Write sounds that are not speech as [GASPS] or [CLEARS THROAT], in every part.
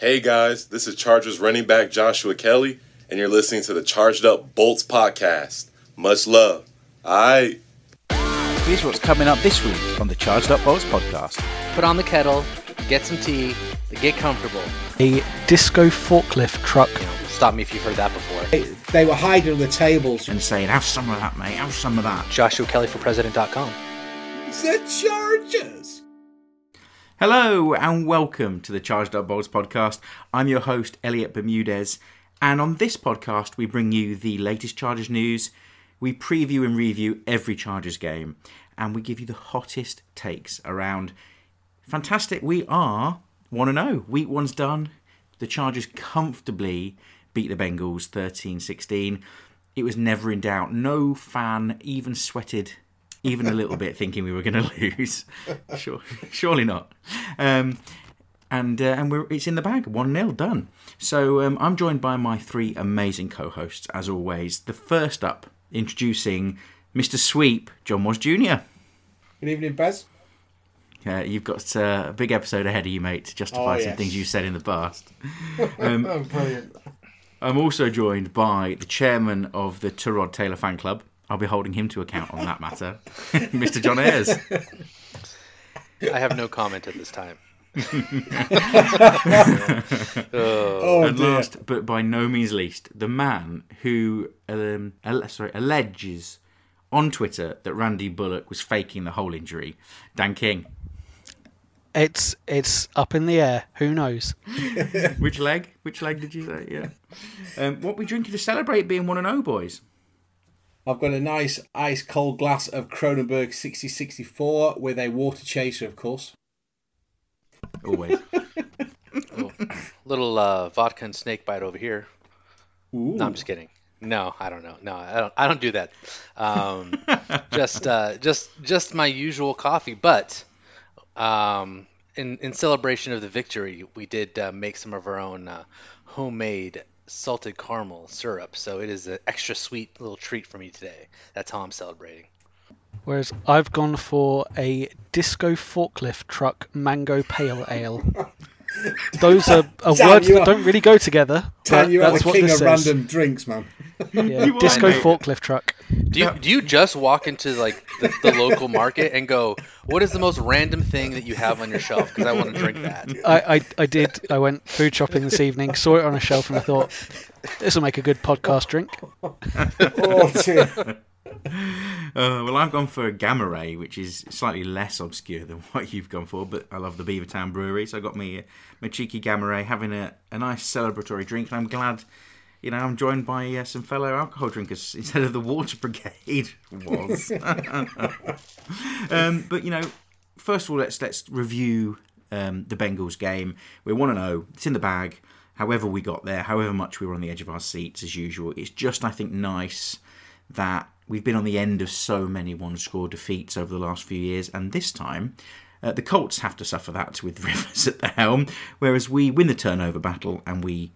Hey guys, this is Chargers running back Joshua Kelley, and you're listening to the Charged Up Bolts podcast. Much love. Alright. Here's what's coming up this week on the Charged Up Bolts podcast. Put on the kettle, get some tea, get comfortable. A disco forklift truck. You know, stop me if you've heard that before. They, they were hiding on the tables. And saying, have some of that, mate, have some of that. Joshua Kelley for President.com. The Chargers! Hello and welcome to the Charged Up podcast. I'm your host, Elliot Bermudez, and on this podcast, we bring you the latest Chargers news. We preview and review every Chargers game, and we give you the hottest takes around. Fantastic, we are 1 0. Week one's done. The Chargers comfortably beat the Bengals 13 16. It was never in doubt. No fan even sweated even a little bit thinking we were going [LAUGHS] to lose. Sure, surely not. Um, and uh, and we're it's in the bag, one 0 done. So um, I'm joined by my three amazing co-hosts as always. The first up, introducing Mr. Sweep, John Was Jr. Good evening, Bez. Uh, you've got uh, a big episode ahead of you, mate, to justify Oh, some yes. things you said in the past. [LAUGHS] Um, Oh, brilliant. I'm also joined by the chairman of the Tyrod Taylor fan club. I'll be holding him to account on that matter, [LAUGHS] Mr. John Ayres. I have no comment at this time. [LAUGHS] Oh, and dear. last but by no means least, the man who um, al- sorry alleges on Twitter that Randy Bullock was faking the whole injury, Dan King. It's it's up in the air. Who knows? [LAUGHS] Which leg? Which leg did you say? Yeah. Um, what we drinking to celebrate being one and zero, boys? I've got a nice ice cold glass of Kronenbourg 6064 with a water chaser, of course. Always. Little, [LAUGHS] little uh, vodka and snake bite over here. No, I'm just kidding. No, I don't know. No, I don't. I don't do that. Um, [LAUGHS] just, uh, just, just my usual coffee. But um, in in celebration of the victory, we did uh, make some of our own uh, homemade salted caramel syrup. So it is an extra sweet little treat for me today. That's how I'm celebrating. Whereas I've gone for a disco forklift truck mango pale ale. [LAUGHS] Those are, are Damn, words that are- don't really go together. Tan, but you are that's the what king this of says. random drinks, man. Yeah, [LAUGHS] disco forklift truck. Do you, [LAUGHS] do you just walk into like the, the local market and go, "What is the most random thing that you have on your shelf?" Because I want to drink that. I, I I did. I went food shopping this evening, saw it on a shelf, and I thought this will make a good podcast drink. [LAUGHS] Oh, dear. [LAUGHS] Uh, well, I've gone for a Gamma Ray, which is slightly less obscure than what you've gone for, but I love the Beavertown Brewery, so I got me my cheeky Gamma Ray, having a, a nice celebratory drink, and I'm glad, you know, I'm joined by uh, some fellow alcohol drinkers [LAUGHS] instead of the Water Brigade was. [LAUGHS] um, but you know, first of all, let's let's review um, the Bengals game. We want to know it's in the bag. However, we got there, however much we were on the edge of our seats as usual, it's just I think nice that we've been on the end of so many one-score defeats over the last few years, and this time. Uh, the Colts have to suffer that with [LAUGHS] Rivers at the helm, whereas we win the turnover battle and we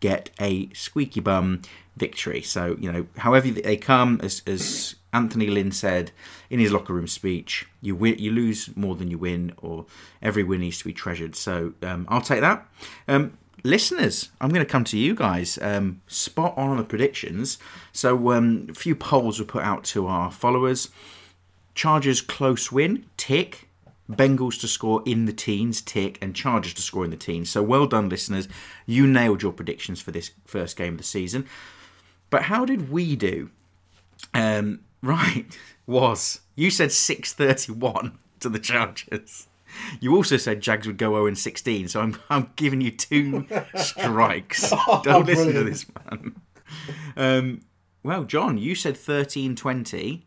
get a squeaky bum victory. So, you know, however they come, as, as Anthony Lynn said in his locker room speech, you win, you lose more than you win, or every win needs to be treasured. So, um, I'll take that. Um, listeners, I'm going to come to you guys. Um, spot on on the predictions. So, um, a few polls were put out to our followers. Chargers close win, tick. Bengals to score in the teens, tick, and Chargers to score in the teens. So well done, listeners. You nailed your predictions for this first game of the season. But how did we do? Um, [LAUGHS] right, was you said six thirty-one [LAUGHS] to the Chargers. You also said Jags would go 0 and 16, so I'm I'm giving you two [LAUGHS] strikes. Don't listen to this man. Um, well, John, you said 13-20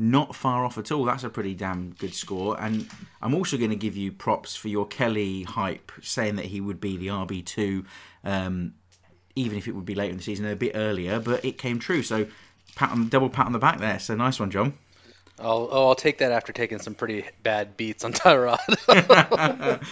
not far off at all. That's a pretty damn good score. And I'm also going to give you props for your Kelley hype, saying that he would be the RB two, um, even if it would be later in the season, a bit earlier. But it came true. So pat on double pat on the back there. So nice one, John. I'll, oh, I'll take that after taking some pretty bad beats on [LAUGHS] Tyrod.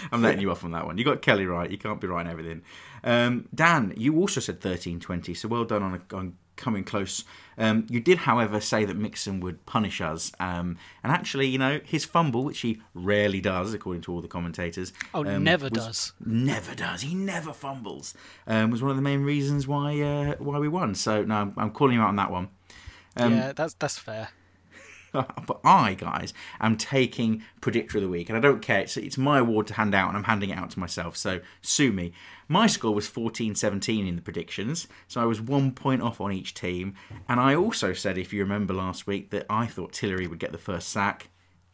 [LAUGHS] I'm letting you off on that one. You got Kelley right. You can't be right in everything. Um, Dan, you also said 13-20, so well done on, a, on coming close. Um, you did, however, say that Mixon would punish us, um, and actually, you know, his fumble, which he rarely does, according to all the commentators. Oh, um, never was- does. Never does. He never fumbles. Um, was one of the main reasons why uh, why we won. So no, I'm, I'm calling him out on that one. Um, yeah, that's that's fair. [LAUGHS] but I, guys, am taking Predictor of the Week, and I don't care. It's, it's my award to hand out, and I'm handing it out to myself, so sue me. My score was 14 17 in the predictions, so I was one point off on each team. And I also said, if you remember last week, that I thought Tillery would get the first sack.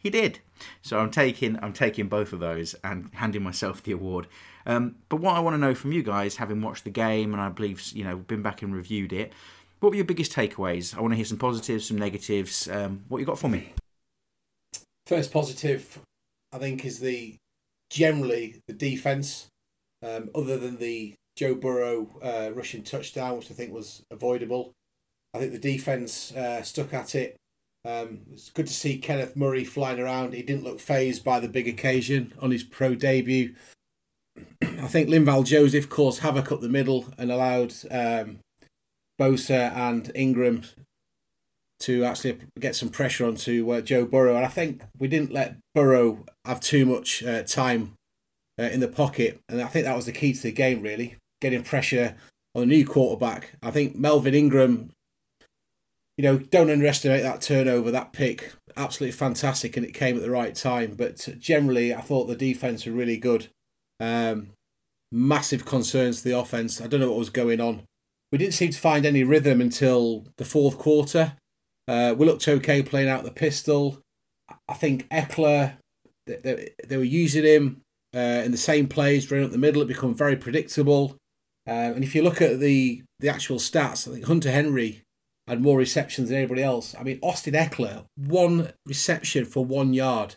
He did. So I'm taking I'm taking both of those and handing myself the award. Um, but what I want to know from you guys, having watched the game and I believe you know been back and reviewed it, what were your biggest takeaways? I want to hear some positives, some negatives. Um, what you got for me? First positive, I think, is the generally the defense. Um, other than the Joe Burrow uh, rushing touchdown, which I think was avoidable, I think the defense uh, stuck at it. Um, it's good to see Kenneth Murray flying around. He didn't look phased by the big occasion on his pro debut. [CLEARS THROAT] I think Linval Joseph caused havoc up the middle and allowed um, Bosa and Ingram to actually get some pressure onto uh, Joe Burrow. And I think we didn't let Burrow have too much uh, time uh, in the pocket. And I think that was the key to the game, really, getting pressure on a new quarterback. I think Melvin Ingram, you know, don't underestimate that turnover, that pick. Absolutely fantastic, and it came at the right time. But generally, I thought the defense were really good. Um, massive concerns to the offense. I don't know what was going on. We didn't seem to find any rhythm until the fourth quarter. Uh, we looked okay playing out the pistol. I think Ekeler, they, they, were using him uh, in the same plays, running up the middle. It became very predictable. Uh, and if you look at the the actual stats, I think Hunter Henry had more receptions than anybody else. I mean, Austin Ekeler, one reception for one yard.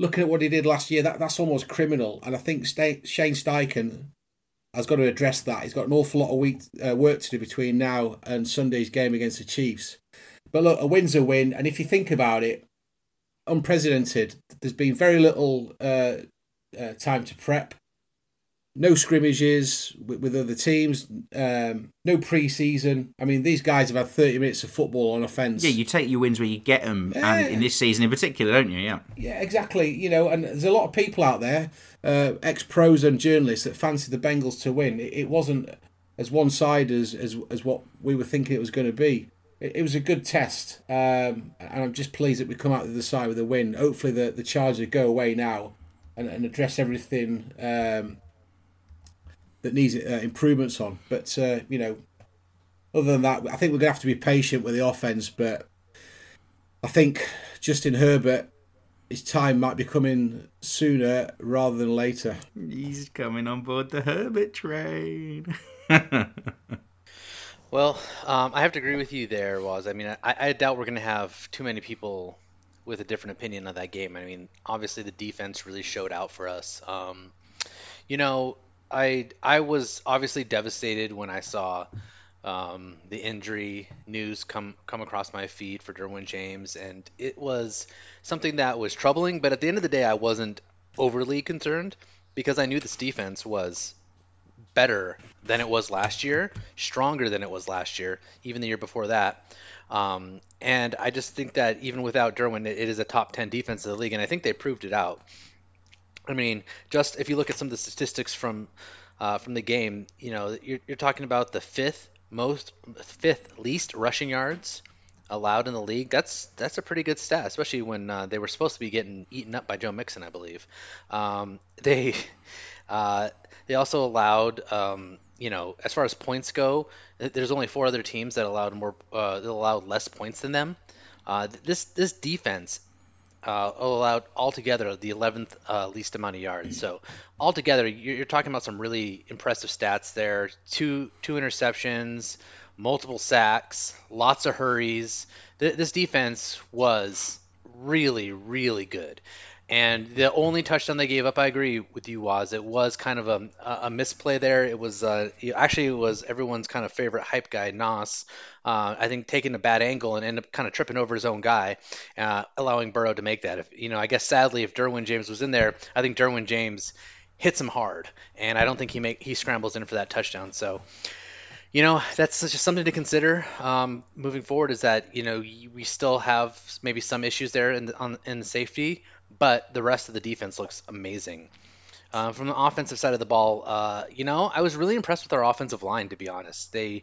Looking at what he did last year, that, that's almost criminal. And I think Shane Steichen has got to address that. He's got an awful lot of week, uh, work to do between now and Sunday's game against the Chiefs. But look, a win's a win. And if you think about it, unprecedented. There's been very little uh, uh, time to prep. No scrimmages with, with other teams. Um, no pre-season. I mean, these guys have had 30 minutes of football on offence. Yeah, you take your wins where you get them, and in this season in particular, don't you? Yeah. Yeah, exactly. You know, and there's a lot of people out there, uh, ex-pros and journalists, that fancy the Bengals to win. It, it wasn't as one-sided as, as as what we were thinking it was going to be. It, it was a good test, um, and I'm just pleased that we come out the other side with a win. Hopefully, the the Chargers go away now and, and address everything um, that needs uh, improvements on. But uh, you know, other than that, I think we're gonna have to be patient with the offense. But I think Justin Herbert, his time might be coming sooner rather than later. He's coming on board the Herbert train. [LAUGHS] Well, um, I have to agree with you there, Was. I mean, I, I doubt we're going to have too many people with a different opinion of that game. I mean, obviously the defense really showed out for us. Um, you know, I I was obviously devastated when I saw um, the injury news come come across my feed for Derwin James, and it was something that was troubling. But at the end of the day, I wasn't overly concerned because I knew this defense was better than it was last year, stronger than it was last year, even the year before that. Um, and I just think that even without Derwin, it, it is a top 10 defense of the league, and I think they proved it out. I mean, just if you look at some of the statistics from uh, from the game, you know, you're, you're talking about the fifth most, fifth least rushing yards allowed in the league. That's that's a pretty good stat, especially when uh, they were supposed to be getting eaten up by Joe Mixon, I believe. Um, [LAUGHS] they uh, they also allowed, um, you know, as far as points go, there's only four other teams that allowed more, uh, that allowed less points than them. Uh, this this defense uh, allowed altogether the 11th uh, least amount of yards. So altogether, you're, talking about some really impressive stats there. Two two interceptions, multiple sacks, lots of hurries. Th- this defense was really really good. And the only touchdown they gave up, I agree with you, was it was kind of a, a misplay there. It was uh, actually it was everyone's kind of favorite hype guy, Nas. Uh, I think taking a bad angle and end up kind of tripping over his own guy, uh, allowing Burrow to make that. If you know, I guess sadly, if Derwin James was in there, I think Derwin James hits him hard, and I don't think he make he scrambles in for that touchdown. So you know that's just something to consider um, moving forward. Is that you know we still have maybe some issues there in the, on, in the safety, but the rest of the defense looks amazing. Uh, from the offensive side of the ball, uh, you know, I was really impressed with our offensive line. To be honest, they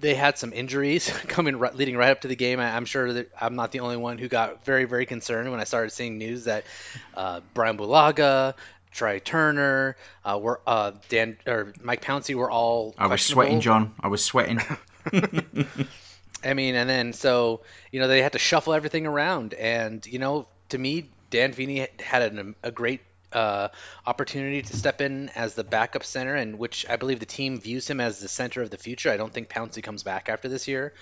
they had some injuries [LAUGHS] coming right, leading right up to the game. I, am sure that I'm not the only one who got very very concerned when I started seeing news that uh, Brian Bulaga, Trai Turner, uh, were uh, Dan or Mike Pouncey were all. I was sweating, John. I was sweating. [LAUGHS] [LAUGHS] I mean, and then so you know they had to shuffle everything around, and you know to me Dan Feeney had an, a great uh, opportunity to step in as the backup center, and which I believe the team views him as the center of the future. I don't think Pouncey comes back after this year,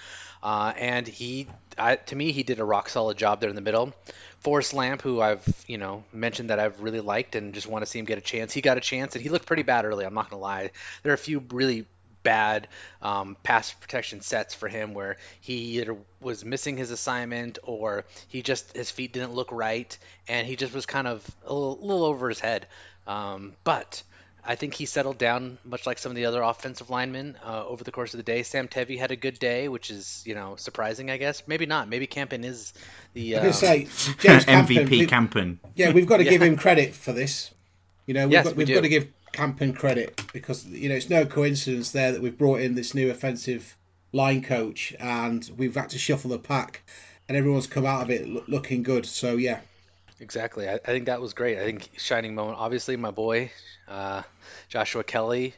uh, and he, I, to me, he did a rock solid job there in the middle. Forrest Lamp, who I've you know mentioned that I've really liked and just want to see him get a chance. He got a chance, and he looked pretty bad early. I'm not gonna lie. There are a few really bad um, pass protection sets for him where he either was missing his assignment or he just his feet didn't look right and he just was kind of a little, a little over his head. Um, but I think he settled down much like some of the other offensive linemen uh, over the course of the day. Sam Tevi had a good day, which is you know surprising, I guess. Maybe not. Maybe Campen is the um... say [LAUGHS] James MVP Campen. Yeah, we've got to [LAUGHS] yeah. give him credit for this. You know, we've, yes, got, we've we got to give Campen credit because you know it's no coincidence there that we've brought in this new offensive line coach and we've had to shuffle the pack and everyone's come out of it looking good. So yeah, exactly. I, I, think that was great. I think shining moment. Obviously, my boy uh, Joshua Kelley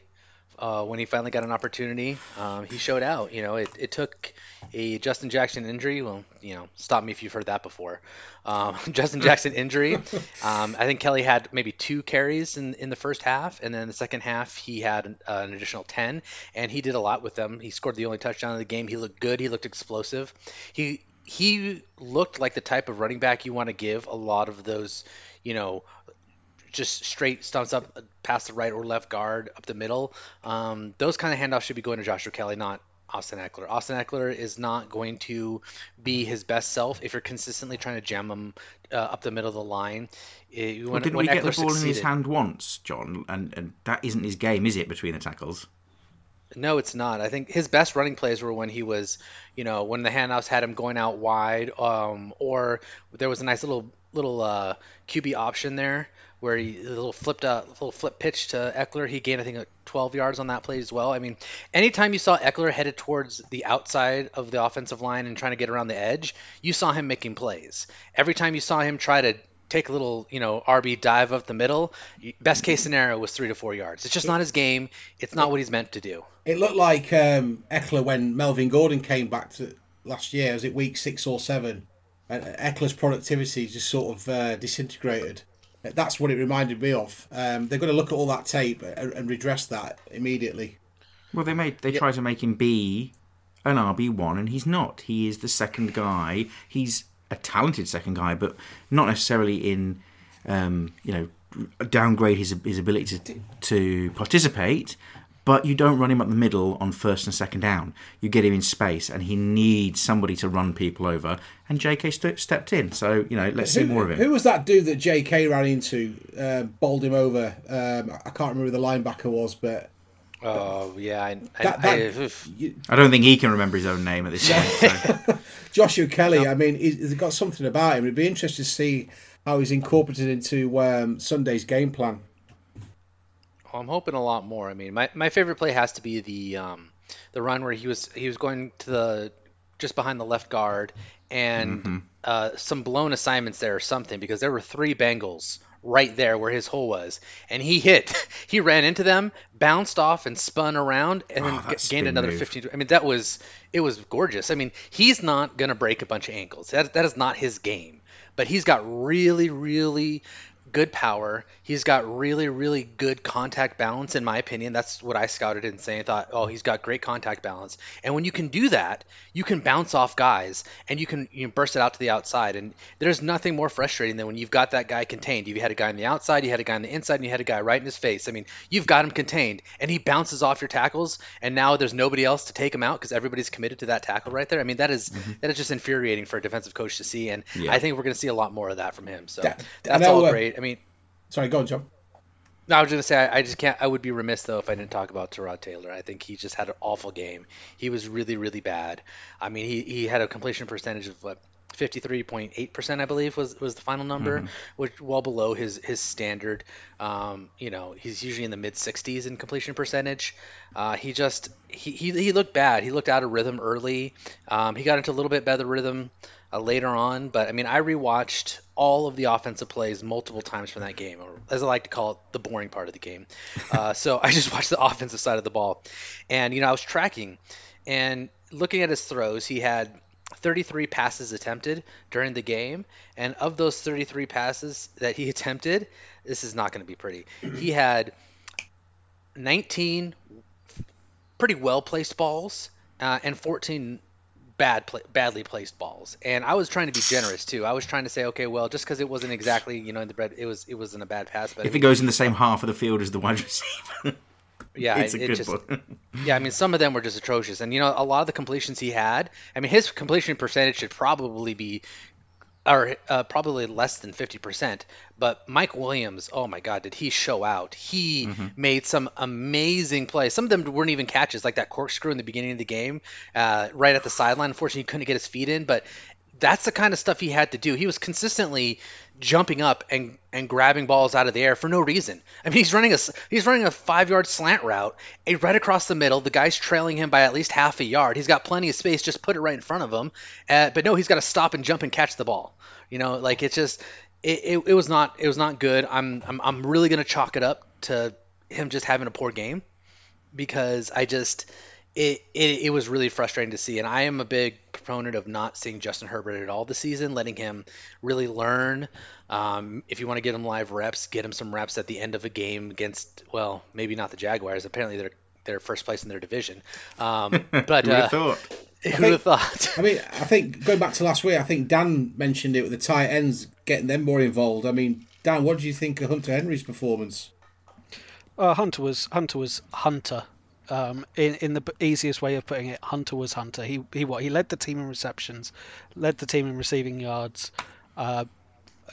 uh, when he finally got an opportunity, um, he showed out. You know, it, it took a Justin Jackson injury. Well, you know, stop me if you've heard that before. Um, [LAUGHS] Justin [LAUGHS] Jackson injury. Um, I think Kelley had maybe two carries in, in the first half, and then the second half he had an, uh, an additional ten, and he did a lot with them. He scored the only touchdown of the game. He looked good. He looked explosive. He he looked like the type of running back you want to give a lot of those, you know, just straight stumps up past the right or left guard up the middle. Um, those kind of handoffs should be going to Joshua Kelley, not Austin Ekeler. Austin Ekeler is not going to be his best self if you're consistently trying to jam him uh, up the middle of the line. It, when, well, did we get the ball succeeded, in his hand once, John? And, and that isn't his game, is it, between the tackles? No, it's not. I think his best running plays were when he was, you know, when the handoffs had him going out wide, um, or there was a nice little little uh, QB option there where he a little flipped a little flip pitch to Ekeler. He gained I think 12 yards on that play as well. I mean, anytime you saw Ekeler headed towards the outside of the offensive line and trying to get around the edge, you saw him making plays. Every time you saw him try to take a little, you know, RB dive up the middle, best case scenario was three to four yards. It's just not his game. It's not what he's meant to do. It looked like um, Ekeler when Melvin Gordon came back to last year. Was it week six or seven? And Ekeler's productivity just sort of uh, disintegrated. That's what it reminded me of. Um, they're going to look at all that tape and, and redress that immediately. Well, they made they yep. try to make him be an RB one, and he's not. He is the second guy. He's a talented second guy, but not necessarily in um, you know downgrade his his ability to to participate but you don't run him up the middle on first and second down. You get him in space, and he needs somebody to run people over. And JK st- stepped in, so you know, let's who, see more of him. Who was that dude that JK ran into, uh, bowled him over? Um, I can't remember who the linebacker was, but. Oh yeah, I, that, that, I, I, don't think he can remember his own name at this point. So. [LAUGHS] Joshua Kelley, no. I mean, he's got something about him. It'd be interesting to see how he's incorporated into um, Sunday's game plan. Well, I'm hoping a lot more. I mean, my, my favorite play has to be the um, the run where he was he was going to the just behind the left guard and mm-hmm. uh, some blown assignments there or something because there were three Bengals right there where his hole was, and he hit. [LAUGHS] he ran into them, bounced off, and spun around, and then oh, gained another move. 15. I mean, that was it was gorgeous. I mean, he's not gonna break a bunch of ankles. That that is not his game. But he's got really, really good power. He's got really, really good contact balance, in my opinion. That's what I scouted and saying. I thought, oh, he's got great contact balance. And when you can do that, you can bounce off guys and you can you burst it out to the outside. And there's nothing more frustrating than when you've got that guy contained. You had a guy on the outside, you had a guy on the inside, and you had a guy right in his face. I mean, you've got him contained, and he bounces off your tackles, and now there's nobody else to take him out because everybody's committed to that tackle right there. I mean, that is, mm-hmm. that is just infuriating for a defensive coach to see, and yeah. I think we're going to see a lot more of that from him. So that, that's all uh, great. I mean, Sorry, go on, John. No, I was gonna say I, I, just can't. I would be remiss though if I didn't talk about Tyrod Taylor. I think he just had an awful game. He was really, really bad. I mean, he, he had a completion percentage of what 53.8%, I believe, was was the final number, mm-hmm. which well below his his standard. Um, you know, he's usually in the mid 60s in completion percentage. Uh, he just he, he he looked bad. He looked out of rhythm early. Um, he got into a little bit better rhythm uh, later on, but I mean, I rewatched all of the offensive plays multiple times from that game, or as I like to call it, the boring part of the game. Uh, [LAUGHS] so I just watched the offensive side of the ball, and you know, I was tracking and looking at his throws. He had 33 passes attempted during the game, and of those 33 passes that he [LAUGHS] attempted, this is not going to be pretty. He [CLEARS THROAT] had 19 pretty well placed balls uh, and 14 bad badly placed balls. And I was trying to be generous too. I was trying to say, okay, well, just because it wasn't exactly you know in the bread, it was it wasn't a bad pass. But if I mean, it goes in the same half of the field as the wide [LAUGHS] receiver. Yeah, it's a it good just, one. [LAUGHS] yeah, I mean, some of them were just atrocious, and you know, a lot of the completions he had. I mean, his completion percentage should probably be, or uh, probably less than fifty percent. But Mike Williams, oh my God, did he show out? He mm-hmm. made some amazing plays. Some of them weren't even catches, like that corkscrew in the beginning of the game, uh, right at the sideline. Unfortunately, he couldn't get his feet in, but that's the kind of stuff he had to do. He was consistently jumping up and, and grabbing balls out of the air for no reason. I mean, he's running a he's running a five yard slant route, right across the middle. The guy's trailing him by at least half a yard. He's got plenty of space. Just put it right in front of him. Uh, but no, he's got to stop and jump and catch the ball. You know, like it's just it, it, it was not it was not good. I'm I'm I'm really gonna chalk it up to him just having a poor game because I just it, it, it was really frustrating to see. And I am a big proponent of not seeing Justin Herbert at all this season, letting him really learn. Um, if you want to get him live reps, get him some reps at the end of a game against, well, maybe not the Jaguars. Apparently, they're they're first place in their division. Um, [LAUGHS] but [LAUGHS] who would have thought? Who would have thought? I mean, I think going back to last week, I think Dan mentioned it with the tight ends getting them more involved. I mean, Dan, what do you think of Hunter Henry's performance? Uh, Hunter was Hunter was Hunter um, in in the easiest way of putting it, Hunter was Hunter. He he what he led the team in receptions, led the team in receiving yards, uh,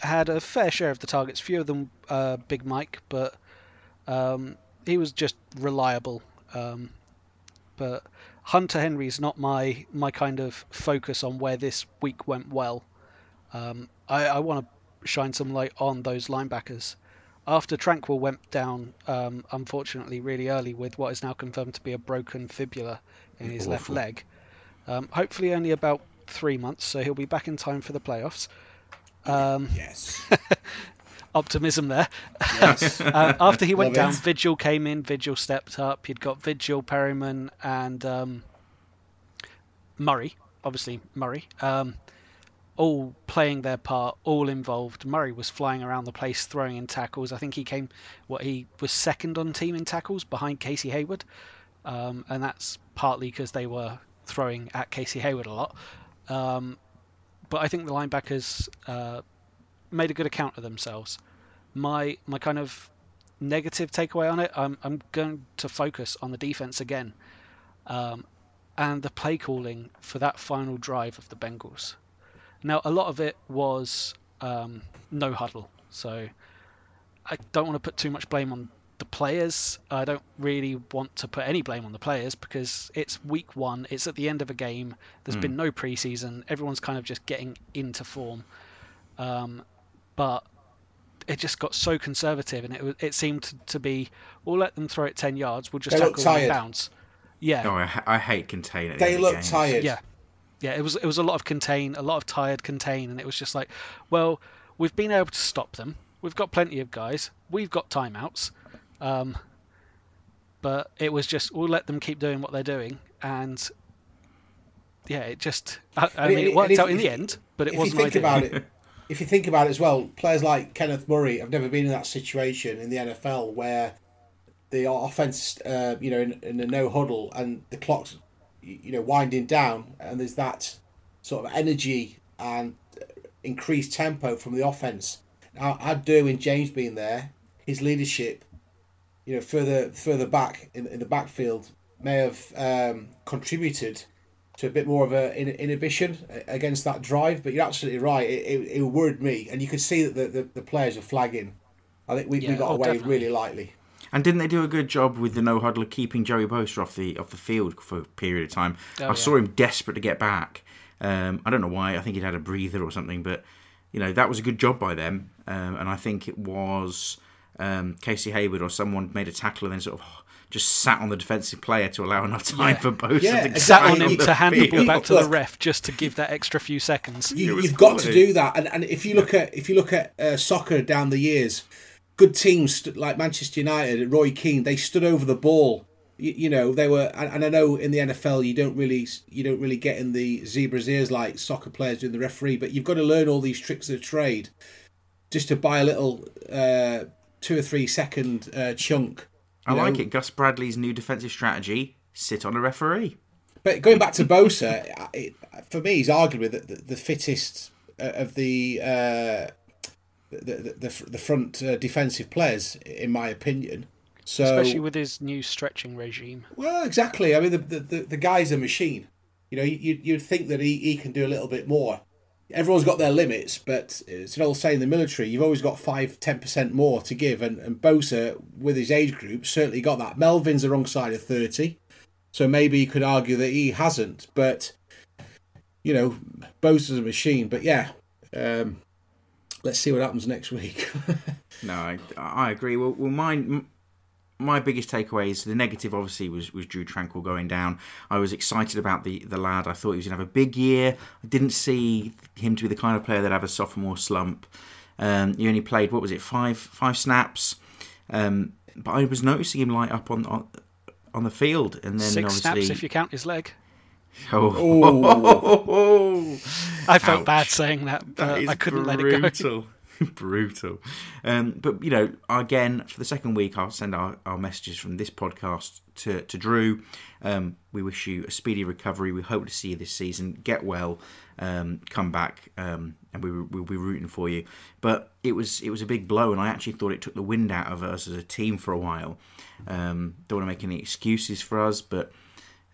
had a fair share of the targets. Few of them uh, Big Mike, but um, he was just reliable. Um, but Hunter Henry is not my my kind of focus on where this week went well. Um, I, I want to shine some light on those linebackers after Tranquill went down, um, unfortunately, really early with what is now confirmed to be a broken fibula in his Awful. left leg. Um, hopefully, only about three months, so he'll be back in time for the playoffs. Um, yes. [LAUGHS] optimism there. Yes. [LAUGHS] uh, after he went down, it. Vigil came in. Vigil stepped up. You'd got Vigil, Perryman, and um, Murray. Obviously, Murray. Um, all playing their part, all involved. Murray was flying around the place throwing in tackles. I think he came, what he was second on team in tackles behind Casey Hayward, um, and that's partly because they were throwing at Casey Hayward a lot. Um, but I think the linebackers uh, made a good account of themselves. My my kind of negative takeaway on it, I'm I'm going to focus on the defense again, um, and the play calling for that final drive of the Bengals. Now, a lot of it was um, no huddle, so I don't want to put too much blame on the players. I don't really want to put any blame on the players because it's week one, it's at the end of a game, There's mm. been no preseason, everyone's kind of just getting into form. Um, but it just got so conservative, and it it seemed to, to be, we'll let them throw it 10 yards, we'll just they tackle them bounce. Yeah. Oh, I, I hate container. They look tired. Yeah yeah, it was it was a lot of contain, a lot of tired contain, and it was just like, well, we've been able to stop them. We've got plenty of guys. We've got timeouts. Um, but it was just we'll let them keep doing what they're doing, and yeah, it just I, I mean it worked if, out in if, the end, but it wasn't. If you think ideal. about it, if you think about it as well, players like Kenneth Murray have never been in that situation in the NFL where the offense, uh, you know, in, in a no huddle and the clock's you know winding down, and there's that sort of energy and increased tempo from the offense. Now, Derwin James being there, his leadership, you know, further further back in, in the backfield may have um, contributed to a bit more of a inhibition against that drive. But you're absolutely right; it, it, it worried me, and you could see that the, the, the players are flagging. I think we, Yeah, we got oh, away definitely. really lightly. And didn't they do a good job with the no huddler keeping Joey Bosa off the off the field for a period of time? Oh, I yeah. saw him desperate to get back. Um, I don't know why. I think he'd had a breather or something, but you know that was a good job by them. Um, and I think it was um, Casey Hayward or someone made a tackle and then sort of just sat on the defensive player to allow enough time Yeah. for Bosa Yeah, to exactly. Sat on him to hand the ball back to the [LAUGHS] ref just to give that extra few seconds. you, you've got to do that, and and if you look at if you look at uh, soccer down the years, good teams like Manchester United, Roy Keane, they stood over the ball. You, you know they were, and, and I know in the NFL you don't really you don't really get in the zebra's ears like soccer players doing the referee, but you've got to learn all these tricks of the trade just to buy a little uh, two or three second uh, chunk. I you like know. it. Gus Bradley's new defensive strategy: sit on a referee. But going back to Bosa, [LAUGHS] it, for me, he's arguably the, the, the fittest uh, of the, uh, the, the the front uh, defensive players, in my opinion. So, Especially with his new stretching regime. well, exactly. I mean, the, the, the, guy's a machine. You know, you, you'd think that he, he can do a little bit more. Everyone's got their limits, but it's an old saying in the military, you've always got 5 10% more to give. And, and Bosa, with his age group, certainly got that. Melvin's the wrong side of 30, so maybe you could argue that he hasn't. But, you know, Bosa's a machine. But yeah, um, let's see what happens next week. [LAUGHS] No, I, I agree. Well, well, mine, my biggest takeaway is the negative. Obviously, was was Drew Tranquill going down. I was excited about the the lad. I thought he was going to have a big year. I didn't see him to be the kind of player that have a sophomore slump. Um, he only played what was it five five snaps, um, but I was noticing him light up on on, on the field, and then Six obviously snaps if you count his leg. [LAUGHS] oh, I felt Ouch. bad saying that, That but is I couldn't let it go. brutal. [LAUGHS] brutal. Um, but you know, again, for the second week, I'll send our, our messages from this podcast to to Drew. Um, we wish you a speedy recovery. We hope to see you this season. Get well, um, come back, um, and we we'll be rooting for you. But it was it was a big blow, and I actually thought it took the wind out of us as a team for a while. Um, don't want to make any excuses for us, but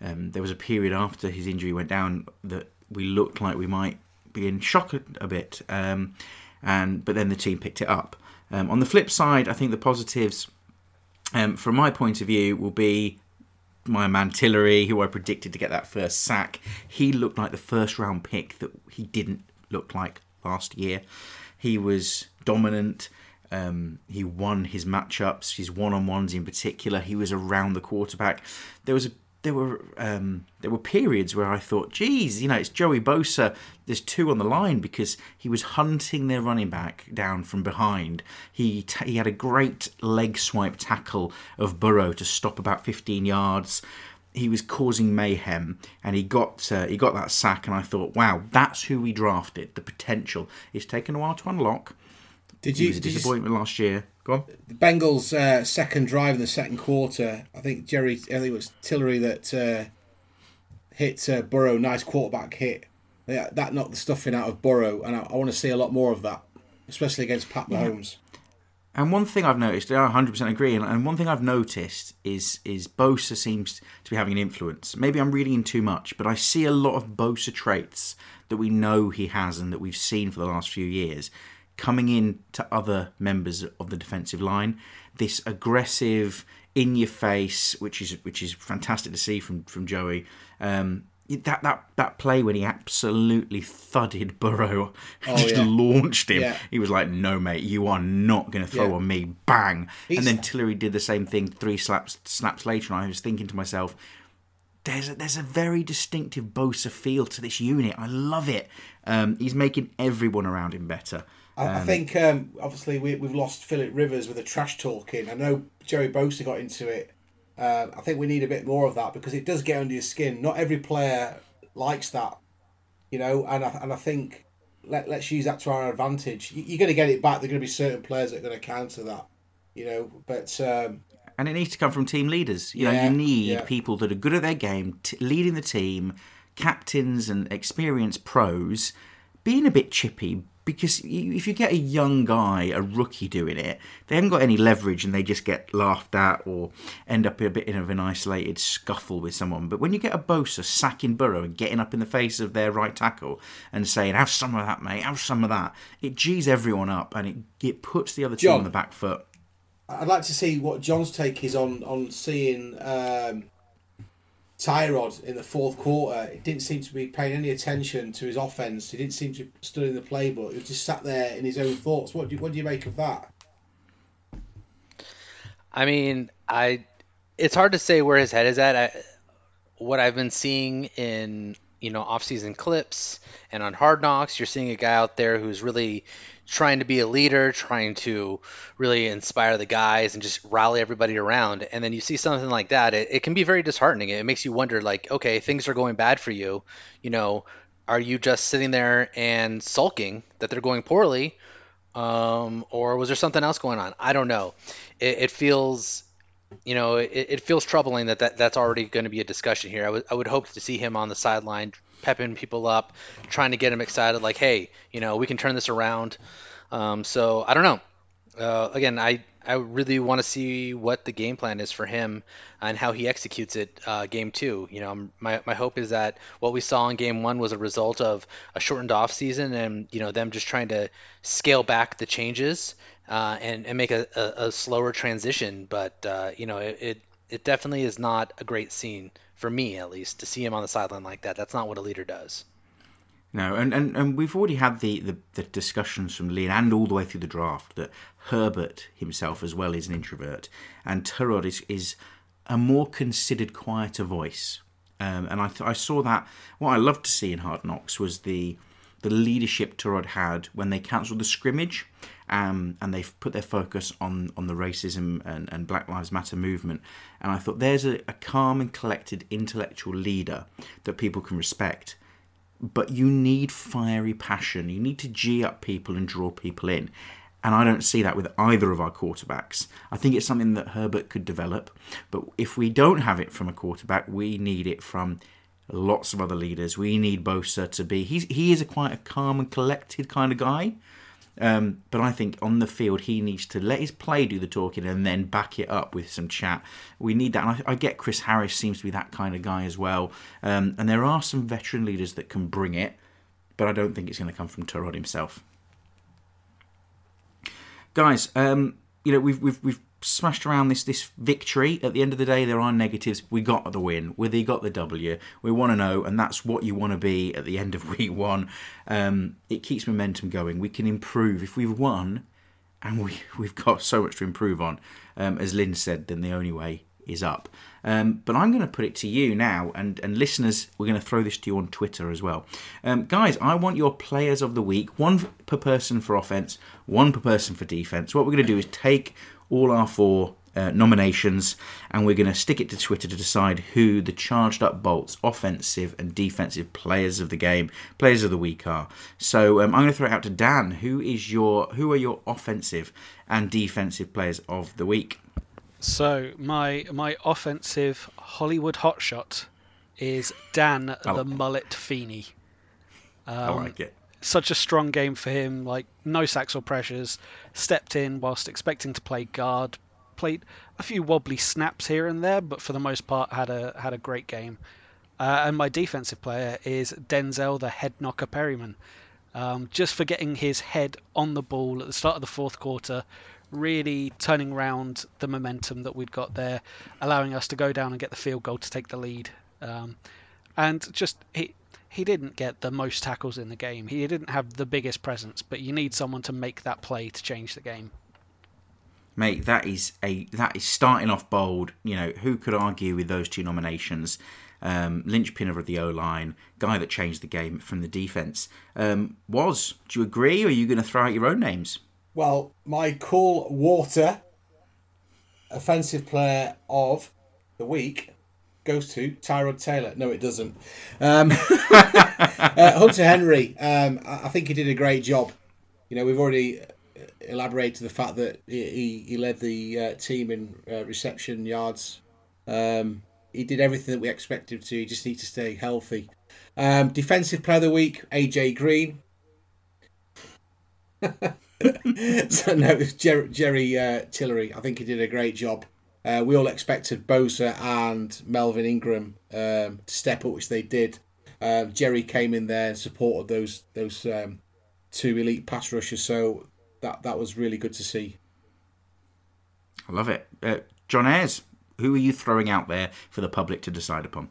um, there was a period after his injury went down that we looked like we might be in shock a, bit, um, and but then the team picked it up. Um, on the flip side, I think the positives, um, from my point of view, will be my man Tillery, who I predicted to get that first sack. He looked like the first round pick that he didn't look like last year. He was dominant. Um, he won his matchups, his one-on-ones in particular. He was around the quarterback. There was a there were um, there were periods where I thought, geez, you know, it's Joey Bosa. There's two on the line because he was hunting their running back down from behind. He t- he had a great leg swipe tackle of Burrow to stop about 15 yards. He was causing mayhem, and he got uh, he got that sack. And I thought, wow, that's who we drafted. The potential. It's taken a while to unlock. Did you, was a did you disappointment last year. Go on. the Bengals' uh, second drive in the second quarter, I think Jerry, I think it was Tillery that uh, hit uh, Burrow. Nice quarterback hit. Yeah, that knocked the stuffing out of Burrow, and I, I want to see a lot more of that, especially against Pat Mahomes. And one thing I've noticed, I 100% agree, and, and one thing I've noticed is is Bosa seems to be having an influence. Maybe I'm reading in too much, but I see a lot of Bosa traits that we know he has and that we've seen for the last few years coming in to other members of the defensive line. This aggressive, in your face, which is which is fantastic to see from from Joey. Um, that that that play when he absolutely thudded Burrow, [LAUGHS] Oh, just yeah. launched him. Yeah. He was like, "No, mate, you are not going to throw Yeah. on me." Bang! He's- and then Tillery did the same thing three slaps snaps later, and I was thinking to myself, "There's a, there's a very distinctive Bosa feel to this unit. I love it. Um, he's making everyone around him better." I, I think um, obviously we, we've lost Philip Rivers with the trash talking. I know Jerry Bosa got into it. Uh, I think we need a bit more of that because it does get under your skin. Not every player likes that, you know. And I, and I think let let's use that to our advantage. You, you're going to get it back. There are going to be certain players that are going to counter that, you know. But um, and it needs to come from team leaders. You know, you need yeah. people that are good at their game, t- leading the team, captains and experienced pros, being a bit chippy, because if you get a young guy, a rookie doing it, they haven't got any leverage and they just get laughed at or end up a bit in of an isolated scuffle with someone. But when you get a Bosa sacking Burrow and getting up in the face of their right tackle and saying, "Have some of that, mate. Have some of that," it G's everyone up and it it puts the other team John, on the back foot. I'd like to see what John's take is on on seeing. Um Tyrod in the fourth quarter, he didn't seem to be paying any attention to his offense. He didn't seem to study the playbook. He just sat there in his own thoughts. What do you, what do you make of that? I mean, I it's hard to say where his head is at. I, what I've been seeing in you know off-season clips and on Hard Knocks, you're seeing a guy out there who's really trying to be a leader, trying to really inspire the guys and just rally everybody around. And then you see something like that, it, it can be very disheartening. It makes you wonder, like, okay, things are going bad for you. You know, are you just sitting there and sulking that they're going poorly? Um, or was there something else going on? I don't know. It, it feels, you know, it, it, feels troubling that, that that's already going to be a discussion here. I would, I would hope to see him on the sideline pepping people up, trying to get them excited. Like, hey, you know, we can turn this around. Um, so I don't know. Uh, again, I I really want to see what the game plan is for him and how he executes it uh, game two. You know, my, my hope is that what we saw in game one was a result of a shortened off season and you know them just trying to scale back the changes uh, and and make a, a, a slower transition. But uh, you know, it, it it definitely is not a great scene for me at least to see him on the sideline like that. That's not what a leader does. No, and, and, and we've already had the, the, the discussions from Lynn and all the way through the draft that Herbert himself as well is an introvert, and Tyrod is, is a more considered, quieter voice. Um, and I, th- I saw that. What I loved to see in Hard Knocks was the the leadership Tyrod had when they cancelled the scrimmage um, and they've put their focus on, on the racism and, and Black Lives Matter movement. And I thought there's a, a calm and collected intellectual leader that people can respect. But you need fiery passion. You need to G up people and draw people in. And I don't see that with either of our quarterbacks. I think it's something that Herbert could develop. But if we don't have it from a quarterback, we need it from lots of other leaders. We need Bosa to be. He's he is a quite a calm and collected kind of guy. Um, but I think on the field he needs to let his play do the talking and then back it up with some chat. We need that. And I, I get Chris Harris seems to be that kind of guy as well. Um, and there are some veteran leaders that can bring it, but I don't think it's going to come from Tyrod himself. Guys, um, you know we've we've we've smashed around this this victory. At the end of the day, there are negatives. We got the win. We got the W. We want to know, and that's what you want to be at the end of [LAUGHS] week one. Um, it keeps momentum going. We can improve if we've won, and we [LAUGHS] we've got so much to improve on. Um, as Lynn said, then the only way is up. Um, but I'm going to put it to you now, and, and listeners, we're going to throw this to you on Twitter as well. Um, guys, I want your players of the week, one per person for offense, one per person for defense. What we're going to do is take all our four uh, nominations, and we're going to stick it to Twitter to decide who the charged up bolts, offensive and defensive players of the game, players of the week are. So um, I'm going to throw it out to Dan. Who is your who are your offensive and defensive players of the week? So my my offensive Hollywood hotshot is Dan oh. the Mullet Feeney. Um, I like it such a strong game for him. Like no sacks or pressures. Stepped in whilst expecting to play guard. Played a few wobbly snaps here and there, but for the most part had a had a great game. Uh, and my defensive player is Denzel, the head knocker Perryman. Um, just for getting his head on the ball at the start of the fourth quarter, really turning around the momentum that we'd got there, allowing us to go down and get the field goal to take the lead. Um, and just he he didn't get the most tackles in the game. He didn't have the biggest presence, but you need someone to make that play to change the game. Mate, that is a that is starting off bold. You know, who could argue with those two nominations? Um, linchpin of the O line, guy that changed the game from the defense. Um, was do you agree, or are you going to throw out your own names? Well, my cool water offensive player of the week goes to Tyrod Taylor. No, it doesn't. Um, [LAUGHS] uh, Hunter Henry, um, I think he did a great job. You know, we've already uh, elaborated the fact that he, he led the uh, team in uh, reception yards. Um, he did everything that we expected him to. He just needs to stay healthy. Um, defensive player of the week, AJ Green. [LAUGHS] so no, Jerry, Jerry uh, Tillery. I think he did a great job. Uh, we all expected Bosa and Melvin Ingram um, to step up, which they did. Uh, Jerry came in there and supported those those um, two elite pass rushers, so that that was really good to see. I love it, uh, John Ayres. Who are you throwing out there for the public to decide upon?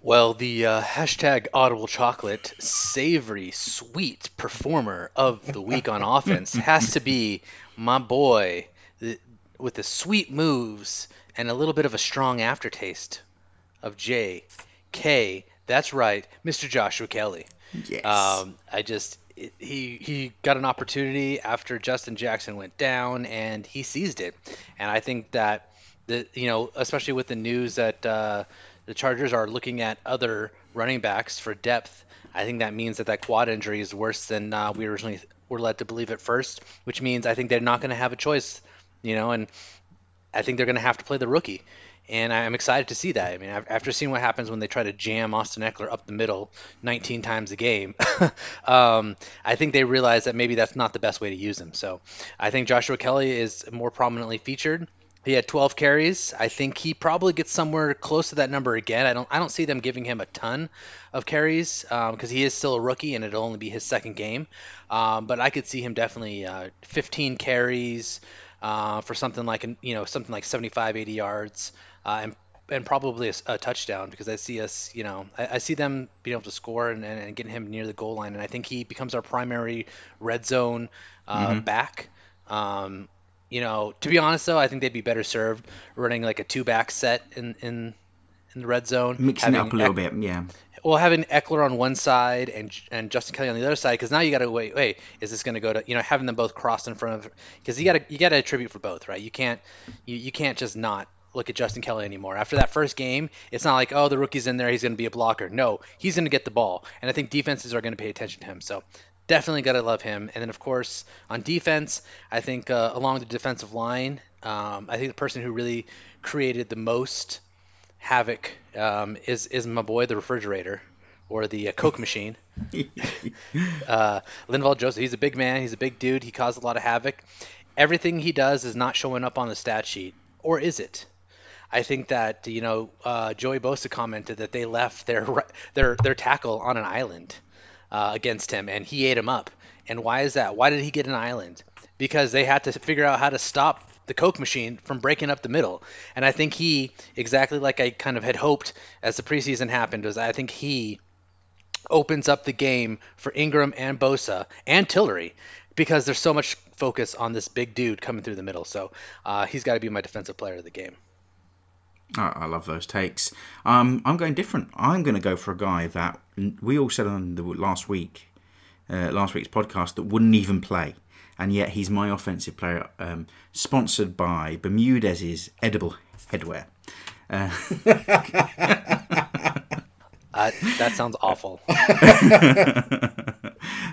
Well, the uh, hashtag Audible Chocolate savory sweet performer of the week on [LAUGHS] offense has to be my boy the, with the sweet moves and a little bit of a strong aftertaste of J. K. That's right, Mr. Joshua Kelley. Yes. Um, I just he he got an opportunity after Justin Jackson went down, and he seized it. And I think that the you know especially with the news that uh, the Chargers are looking at other running backs for depth. I think that means that that quad injury is worse than uh, we originally were led to believe at first, which means I think they're not going to have a choice, you know, and I think they're going to have to play the rookie. And I'm excited to see that. I mean, after seeing what happens when they try to jam Austin Ekeler up the middle 19 times a game, [LAUGHS] um, I think they realize that maybe that's not the best way to use him. So I think Joshua Kelley is more prominently featured. He had 12 carries. I think he probably gets somewhere close to that number again. I don't I don't see them giving him a ton of carries because um, he is still a rookie and it'll only be his second game. Um, but I could see him definitely uh, 15 carries uh, for something like you know something like 75, 80 yards uh, and and probably a, a, touchdown because I see us, you know, I, I see them being able to score and, and, and, getting him near the goal line, and I think he becomes our primary red zone uh, mm-hmm. back. Um, you know, to be honest though, I think they'd be better served running like a two back set in in in the red zone, mixing it up a little bit, yeah. Well, having Ekeler on one side and and Justin Kelly on the other side, because now you got to wait. Wait, is this going to go to you know having them both crossed in front of? Because you got to you got to attribute for both, right? You can't you, you can't just not look at Justin Kelly anymore. After that first game, it's not like, oh, the rookie's in there, he's going to be a blocker. No, he's going to get the ball. And I think defenses are going to pay attention to him. So definitely got to love him. And then, of course, on defense, I think uh, along the defensive line, um, I think the person who really created the most havoc um, is is my boy, the refrigerator or the uh, Coke machine. [LAUGHS] uh, Linval Joseph, he's a big man. He's a big dude. He caused a lot of havoc. Everything he does is not showing up on the stat sheet, or is it? I think that you know uh, Joey Bosa commented that they left their [LAUGHS] their their tackle on an island uh, against him, and he ate him up. And why is that? Why did he get an island? Because they had to figure out how to stop the Coke machine from breaking up the middle. And I think he, exactly like I kind of had hoped as the preseason happened, was I think he opens up the game for Ingram and Bosa and Tillery because there's so much focus on this big dude coming through the middle. So uh, he's got to be my defensive player of the game. I love those takes. Um, I'm going different. I'm going to go for a guy that we all said on the last week, uh, last week's podcast, that wouldn't even play, and yet he's my offensive player. Um, sponsored by Bermudez's edible headwear. Uh, uh, that sounds awful. [LAUGHS]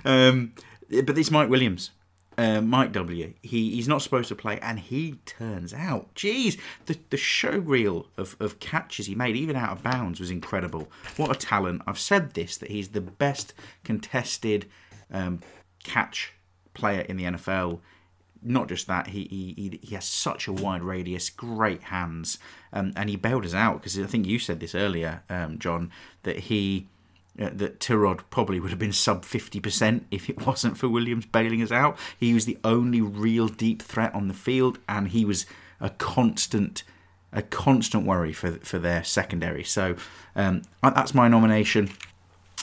um, but it's Mike Williams uh, Mike W. He he's not supposed to play, and he turns out. Jeez, the the show reel of, of catches he made, even out of bounds, was incredible. What a talent! I've said this that he's the best contested um, catch player in the NFL. Not just that, he he, he has such a wide radius, great hands, um, and he bailed us out because I think you said this earlier, um, John, that he uh, that Tyrod probably would have been sub 50% if it wasn't for Williams bailing us out. He was the only real deep threat on the field, and he was a constant a constant worry for for their secondary. So um, that's my nomination.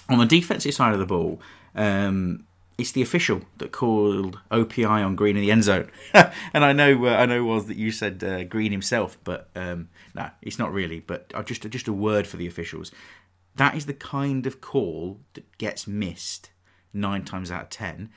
On the defensive side of the ball, um, it's the official that called OPI on Green in the end zone, [LAUGHS] and I know uh, I know was that you said uh, Green himself, but um, no, it's not really. But just just a word for the officials. That is the kind of call that gets missed nine times out of ten.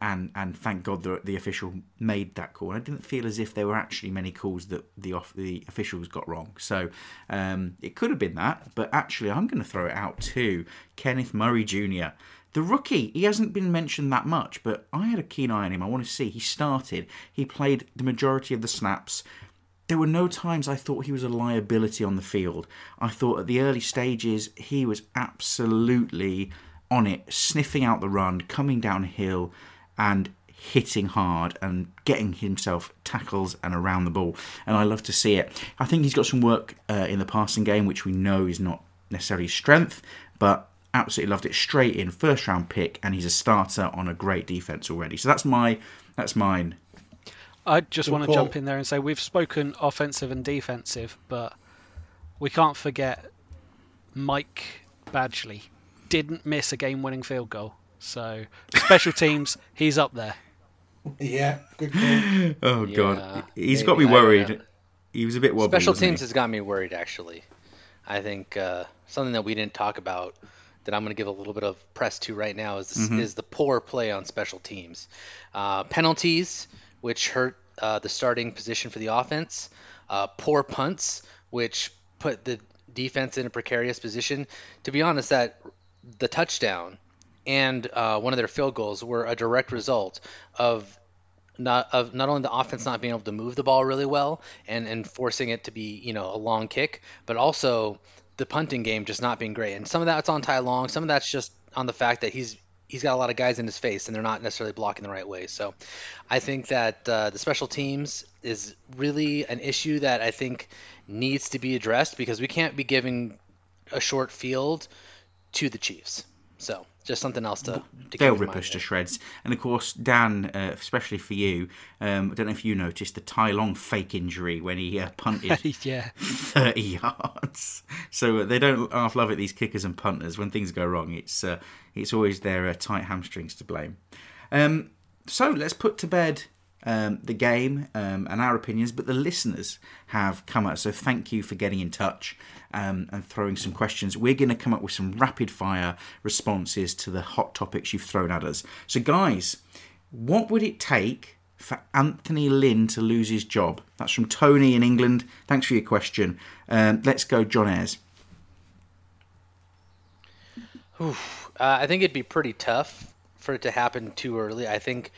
And and thank God the, the official made that call. I didn't feel as if there were actually many calls that the off, the officials got wrong. So um, it could have been that, but actually I'm going to throw it out to Kenneth Murray Jr. The rookie, he hasn't been mentioned that much, but I had a keen eye on him. I want to see. He started, he played the majority of the snaps, there were no times I thought he was a liability on the field. I thought at the early stages he was absolutely on it, sniffing out the run, coming downhill, and hitting hard and getting himself tackles and around the ball. And I love to see it. I think he's got some work uh, in the passing game, which we know is not necessarily strength, but absolutely loved it. Straight in, first round pick, and he's a starter on a great defense already. So that's my that's mine. I just Good want to call. jump in there and say we've spoken offensive and defensive, but we can't forget Mike Badgley didn't miss a game-winning field goal. So special [LAUGHS] teams, he's up there. Yeah, good call. [LAUGHS] Oh Yeah, god, he's maybe. got me I, uh, worried. he was a bit wobbly. Special teams he? has got me worried, actually. I think uh, something that we didn't talk about that I'm going to give a little bit of press to right now is Mm-hmm. is the poor play on special teams. Uh, penalties, which hurt uh, the starting position for the offense. Uh, poor punts, which put the defense in a precarious position. To be honest, that the touchdown and uh, one of their field goals were a direct result of not of not only the offense not being able to move the ball really well and and forcing it to be you know a long kick, but also the punting game just not being great. And some of that's on Ty Long, some of that's just on the fact that he's he's got a lot of guys in his face and they're not necessarily blocking the right way. So I think that uh, the special teams is really an issue that I think needs to be addressed because we can't be giving a short field to the Chiefs. So just something else to, to They'll rip us to shreds. And of course, Dan, uh, especially for you, um, I don't know if you noticed the Ty Long fake injury when he uh, punted [LAUGHS] yeah. 30 [LAUGHS] yards. So uh, they don't half love it, these kickers and punters. When things go wrong, it's uh, it's always their uh, tight hamstrings to blame. Um, so let's put to bed um, the game um, and our opinions, but the listeners have come up. So thank you for getting in touch um, and throwing some questions. We're going to come up with some rapid fire responses to the hot topics you've thrown at us. So, guys, what would it take for Anthony Lynn to lose his job? That's from Tony in England. Thanks for your question. Um, let's go, John Ayres. Uh, I think it'd be pretty tough for it to happen too early. I think,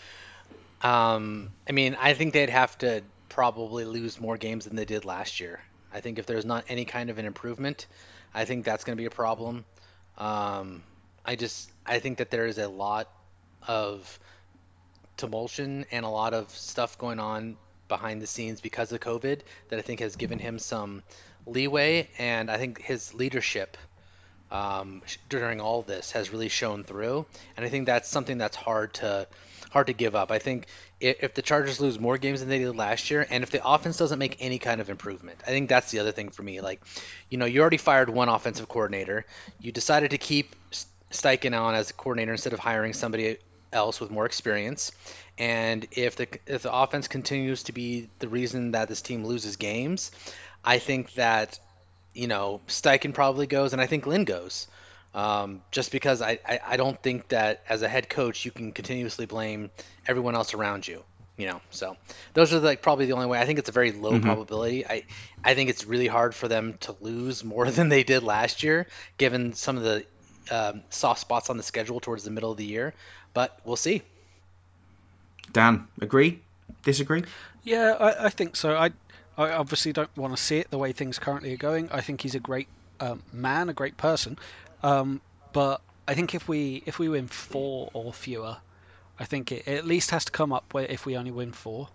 um, I mean, I think they'd have to probably lose more games than they did last year. I think if there's not any kind of an improvement, I think that's going to be a problem. Um, I just, I think that there is a lot of tumultuation and a lot of stuff going on behind the scenes because of COVID that I think has given him some leeway, and I think his leadership um, during all this has really shown through, and I think that's something that's hard to hard to give up. I think if, the Chargers lose more games than they did last year, and if the offense doesn't make any kind of improvement, I think that's the other thing for me. Like, you know, you already fired one offensive coordinator, you decided to keep Steichen on as a coordinator instead of hiring somebody else with more experience. And if the if the offense continues to be the reason that this team loses games, I think that you know Steichen probably goes, and I think Lynn goes. Um, just because I, I, I don't think that as a head coach you can continuously blame everyone else around you. You know, so those are like probably the only way. I think it's a very low probability. I I think it's really hard for them to lose more [LAUGHS] than they did last year, given some of the um, soft spots on the schedule towards the middle of the year. But we'll see. Dan, agree? Disagree? Yeah, I, I think so. I, I obviously don't want to see it the way things currently are going. I think he's a great um, man, a great person, um, but I think if we if we win four or fewer, I think it, at least has to come up where if we only win four.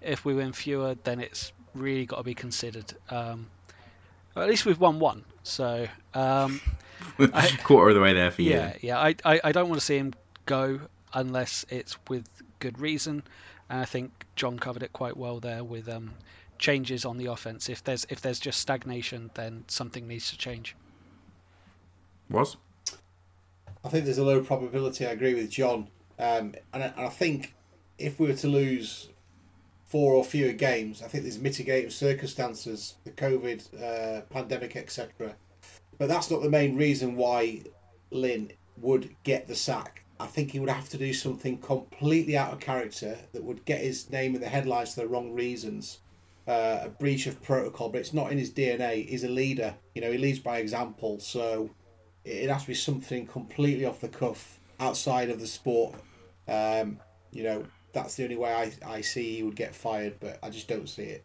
If we win fewer, then it's really got to be considered. Um, at least we've won one, so um, [LAUGHS] I- Quarter of the way there for you. yeah, yeah. I, I, I don't want to see him go unless it's with good reason, and I think John covered it quite well there with um, changes on the offense. If there's if there's just stagnation, then something needs to change. Was? I think there's a low probability. I agree with John, um, and, I, and I think if we were to lose four or fewer games, I think there's mitigating circumstances, the COVID uh, pandemic, etc. But that's not the main reason why Lynn would get the sack. I think he would have to do something completely out of character that would get his name in the headlines for the wrong reasons. Uh, a breach of protocol, but it's not in his DNA. He's a leader. You know, he leads by example. So it has to be something completely off the cuff, outside of the sport. Um, you know, that's the only way I, I see he would get fired, but I just don't see it.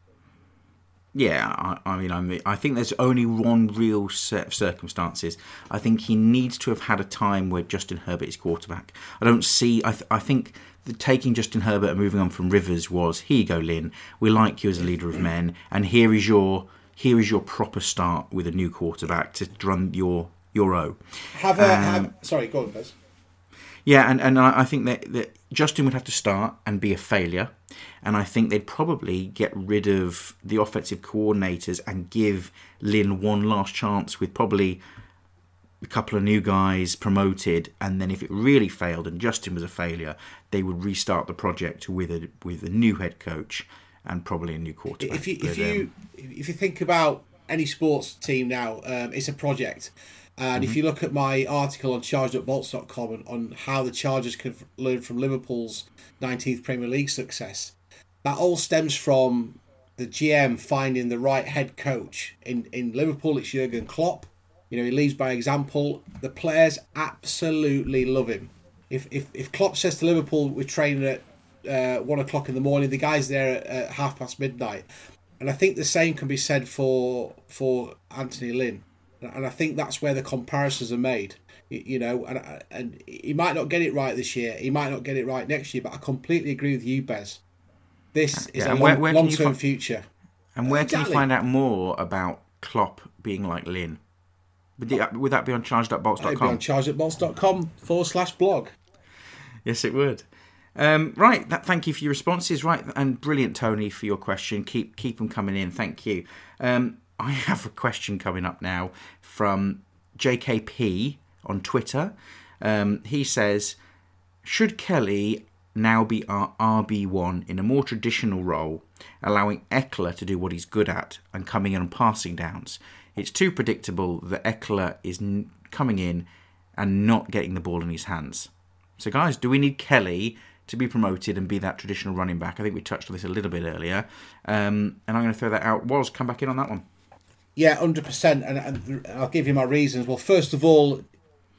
Yeah, I, I mean, I I think there's only one real set of circumstances. I think he needs to have had a time where Justin Herbert is quarterback. I don't see. I, th- I think the taking Justin Herbert and moving on from Rivers was here you go, Lynn. We like you as a leader of men, and here is your here is your proper start with a new quarterback to run your your O. Have a um, have, sorry, go on, guys. Yeah, and, and I think that, that Justin would have to start and be a failure. And I think they'd probably get rid of the offensive coordinators and give Lynn one last chance with probably a couple of new guys promoted. And then if it really failed and Justin was a failure, they would restart the project with a with a new head coach and probably a new quarterback. If you if you um, if you think about any sports team now, um, it's a project. And mm-hmm. if you look at my article on chargedupbolts.com on, on how the Chargers can learn from Liverpool's 19th Premier League success, that all stems from the GM finding the right head coach. In, in Liverpool, it's Jurgen Klopp. You know, he leads by example. The players absolutely love him. If, if, if Klopp says to Liverpool, we're training at uh, one o'clock in the morning, the guy's there at, at half past midnight. And I think the same can be said for for Anthony Lynn and I think that's where the comparisons are made. You know, and and he might not get it right this year. He might not get it right next year. But I completely agree with you, Bez. This is yeah, a long, long term find, future. And where exactly. can you find out more about Klopp being like Lynn? Would, the, would that be on chargedupbolts.com? It'd be on chargedupbolts.com forward slash blog. Yes, it would. Um, right, that, thank you for your responses. Right, and brilliant, Tony, for your question. Keep keep them coming in. Thank you. Um, I have a question coming up now from JKP on Twitter. Um, he says, Should Kelley now be our RB1 in a more traditional role, allowing Ekeler to do what he's good at and coming in on passing downs? It's too predictable that Ekeler is n- coming in and not getting the ball in his hands. So, guys, do we need Kelley to be promoted and be that traditional running back? I think we touched on this a little bit earlier. Um, and I'm going to throw that out. Was come back in on that one. Yeah, hundred percent, and, I'll give you my reasons. Well, first of all,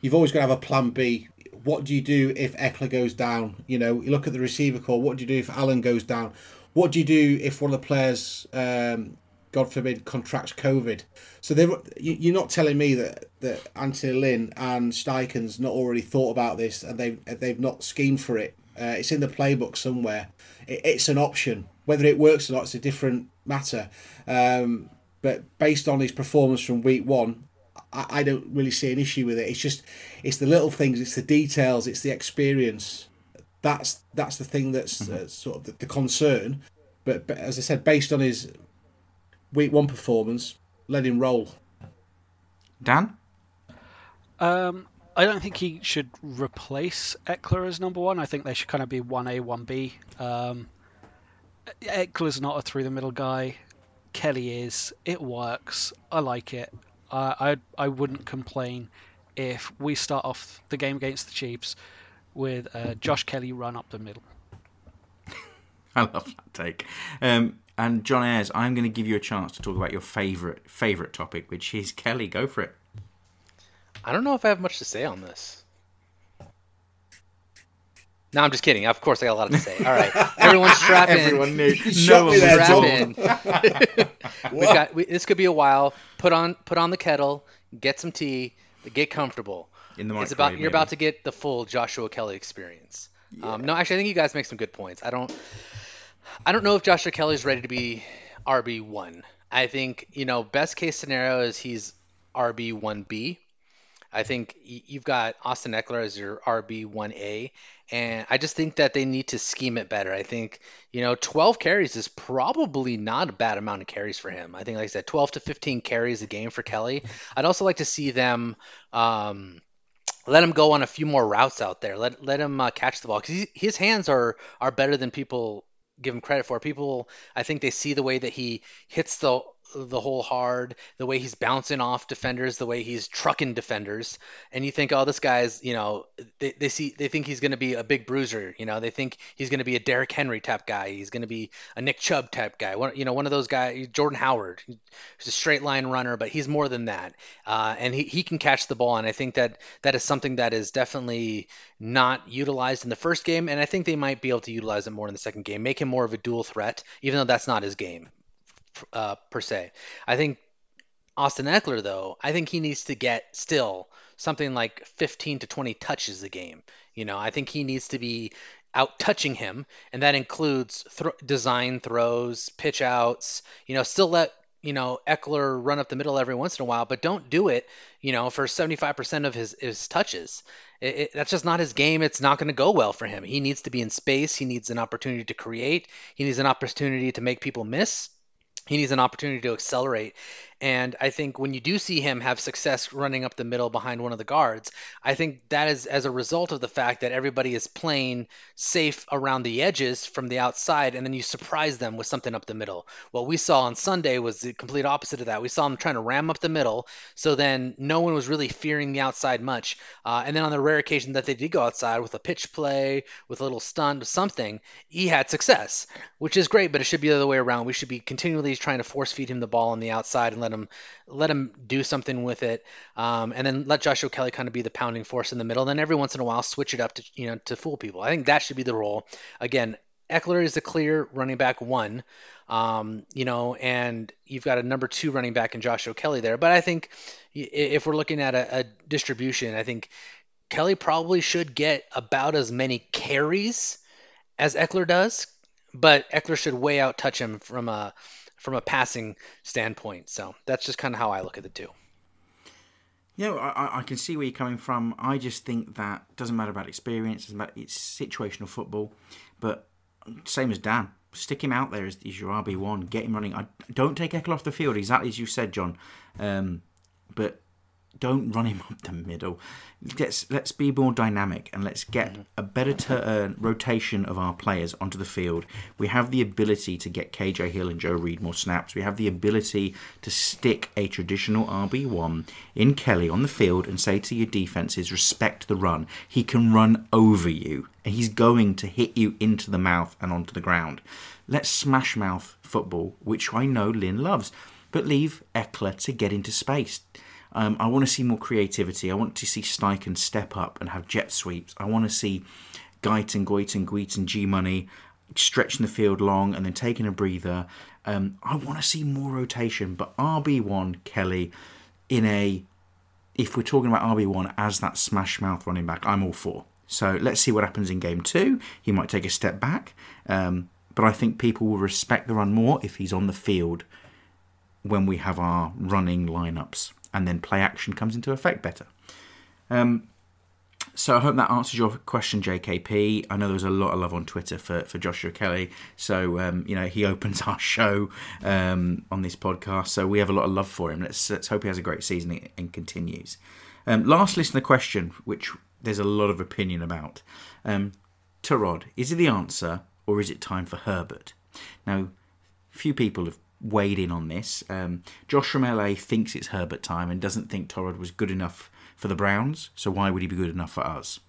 you've always got to have a plan B. What do you do if Ekeler goes down? You know, you look at the receiver corps. What do you do if Allen goes down? What do you do if one of the players, um, God forbid, contracts COVID? So they you're not telling me that that Anthony Lynn and Steichen's not already thought about this and they they've not schemed for it. Uh, it's in the playbook somewhere. It, it's an option. Whether it works or not, it's a different matter. Um, but based on his performance from week one, I, I don't really see an issue with it. It's just it's the little things, it's the details, it's the experience. That's that's the thing that's mm-hmm. uh, sort of the, the concern. But, but as I said, based on his week one performance, let him roll. Dan. Um, I don't think he should replace Ekeler as number one. I think they should kind of be one A, one B. Um, Ekeler's not a through the middle guy. Kelley is. It works. I like it. I I wouldn't complain if we start off the game against the Chiefs with uh, Josh Kelley run up the middle. [LAUGHS] I love that take. Um, and John Ayres, I'm going to give you a chance to talk about your favorite favorite topic, which is Kelley. Go for it. I don't know if I have much to say on this. No, I'm just kidding. Of course, I got a lot to say. All right, everyone strap in. Everyone knew. no one strap in. [LAUGHS] [LAUGHS] We've got. We, this could be a while. Put on put on the kettle. Get some tea. Get comfortable. In the morning, it's about you're maybe. about to get the full Joshua Kelley experience. Yeah. Um, no, actually, I think you guys make some good points. I don't. I don't know if Joshua Kelley's ready to be RB one. I think you know best case scenario is he's RB one B. I think you've got Austin Ekeler as your RB one A, and I just think that they need to scheme it better. I think, you know, 12 carries is probably not a bad amount of carries for him. I think, like I said, 12 to 15 carries a game for Kelley. I'd also like to see them um, let him go on a few more routes out there. Let let him uh, catch the ball because his hands are are better than people give him credit for. People, I think they see the way that he hits the the hole hard, the way he's bouncing off defenders, the way he's trucking defenders, and you think, oh, this guy's, you know, they, they see they think he's going to be a big bruiser, you know, they think he's going to be a Derrick Henry type guy, he's going to be a Nick Chubb type guy, one, you know, one of those guys, Jordan Howard, he's a straight line runner, but he's more than that, uh, and he, he can catch the ball, and I think that that is something that is definitely not utilized in the first game, and I think they might be able to utilize it more in the second game, make him more of a dual threat, even though that's not his game uh, per se. I think Austin Ekeler, though, I think he needs to get still something like 15 to 20 touches a game. You know, I think he needs to be out touching him, and that includes th- design throws, pitch outs. You know, still let you know Ekeler run up the middle every once in a while, but don't do it. You know, for 75% of his his touches. It, it, that's just not his game. It's not going to go well for him. He needs to be in space. He needs an opportunity to create. He needs an opportunity to make people miss. He needs an opportunity to accelerate. And I think when you do see him have success running up the middle behind one of the guards, I think that is as a result of the fact that everybody is playing safe around the edges from the outside, and then you surprise them with something up the middle. What we saw on Sunday was the complete opposite of that. We saw him trying to ram up the middle, so then no one was really fearing the outside much. Uh, and then on the rare occasion that they did go outside with a pitch play, with a little stunt, something, he had success, which is great, but it should be the other way around. We should be continually trying to force feed him the ball on the outside and let him let him do something with it, um, and then let Joshua Kelley kind of be the pounding force in the middle. And then every once in a while, switch it up to you know to fool people. I think that should be the role. Again, Ekeler is the clear running back one, um, you know, and you've got a number two running back in Joshua Kelley there. But I think if we're looking at a, a distribution, I think Kelley probably should get about as many carries as Ekeler does, but Ekeler should way out touch him from a from a passing standpoint. So that's just kind of how I look at the two. Yeah, I, I can see where you're coming from. I just think that doesn't matter about experience, it's situational football. But same as Dan, stick him out there as, as your RB one, get him running. I don't take Ekeler off the field, exactly as you said, John. Um, but don't run him [LAUGHS] up the middle. Let's let's be more dynamic and let's get a better ter- uh, rotation of our players onto the field. We have the ability to get KJ Hill and Joe Reed more snaps. We have the ability to stick a traditional RB one in Kelley on the field and say to your defenses, respect the run. He can run over you and he's going to hit you into the mouth and onto the ground. Let's smash mouth football, which I know Lynn loves, but leave Ekeler to get into space um, I want to see more creativity. I want to see Steichen step up and have jet sweeps. I want to see Guyton, Goyton, Guyton, G Money stretching the field long and then taking a breather. Um, I want to see more rotation, but RB1 Kelley in a, if we're talking about RB1 as that smash mouth running back, I'm all for. So let's see what happens in game two. He might take a step back, um, but I think people will respect the run more if he's on the field when we have our running lineups and then play action comes into effect better. Um, so I hope that answers your question, JKP. I know there was a lot of love on Twitter for, for Joshua Kelley. So um, you know he [LAUGHS] opens our show um, on this podcast, so we have a lot of love for him. Let's let's hope he has a great season and continues. Um, last listener question, which there's a lot of opinion about. Um, Tyrod, is it the answer or is it time for Herbert? Now, few people have weighed in on this. Um, Josh from LA thinks it's Herbert time and doesn't think Tyrod was good enough for the Browns, so why would he be good enough for us?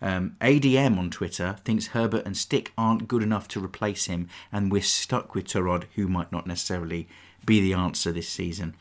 Um, ADM on Twitter thinks Herbert and Stick aren't good enough to replace him, and we're stuck with Tyrod, who might not necessarily be the answer this season.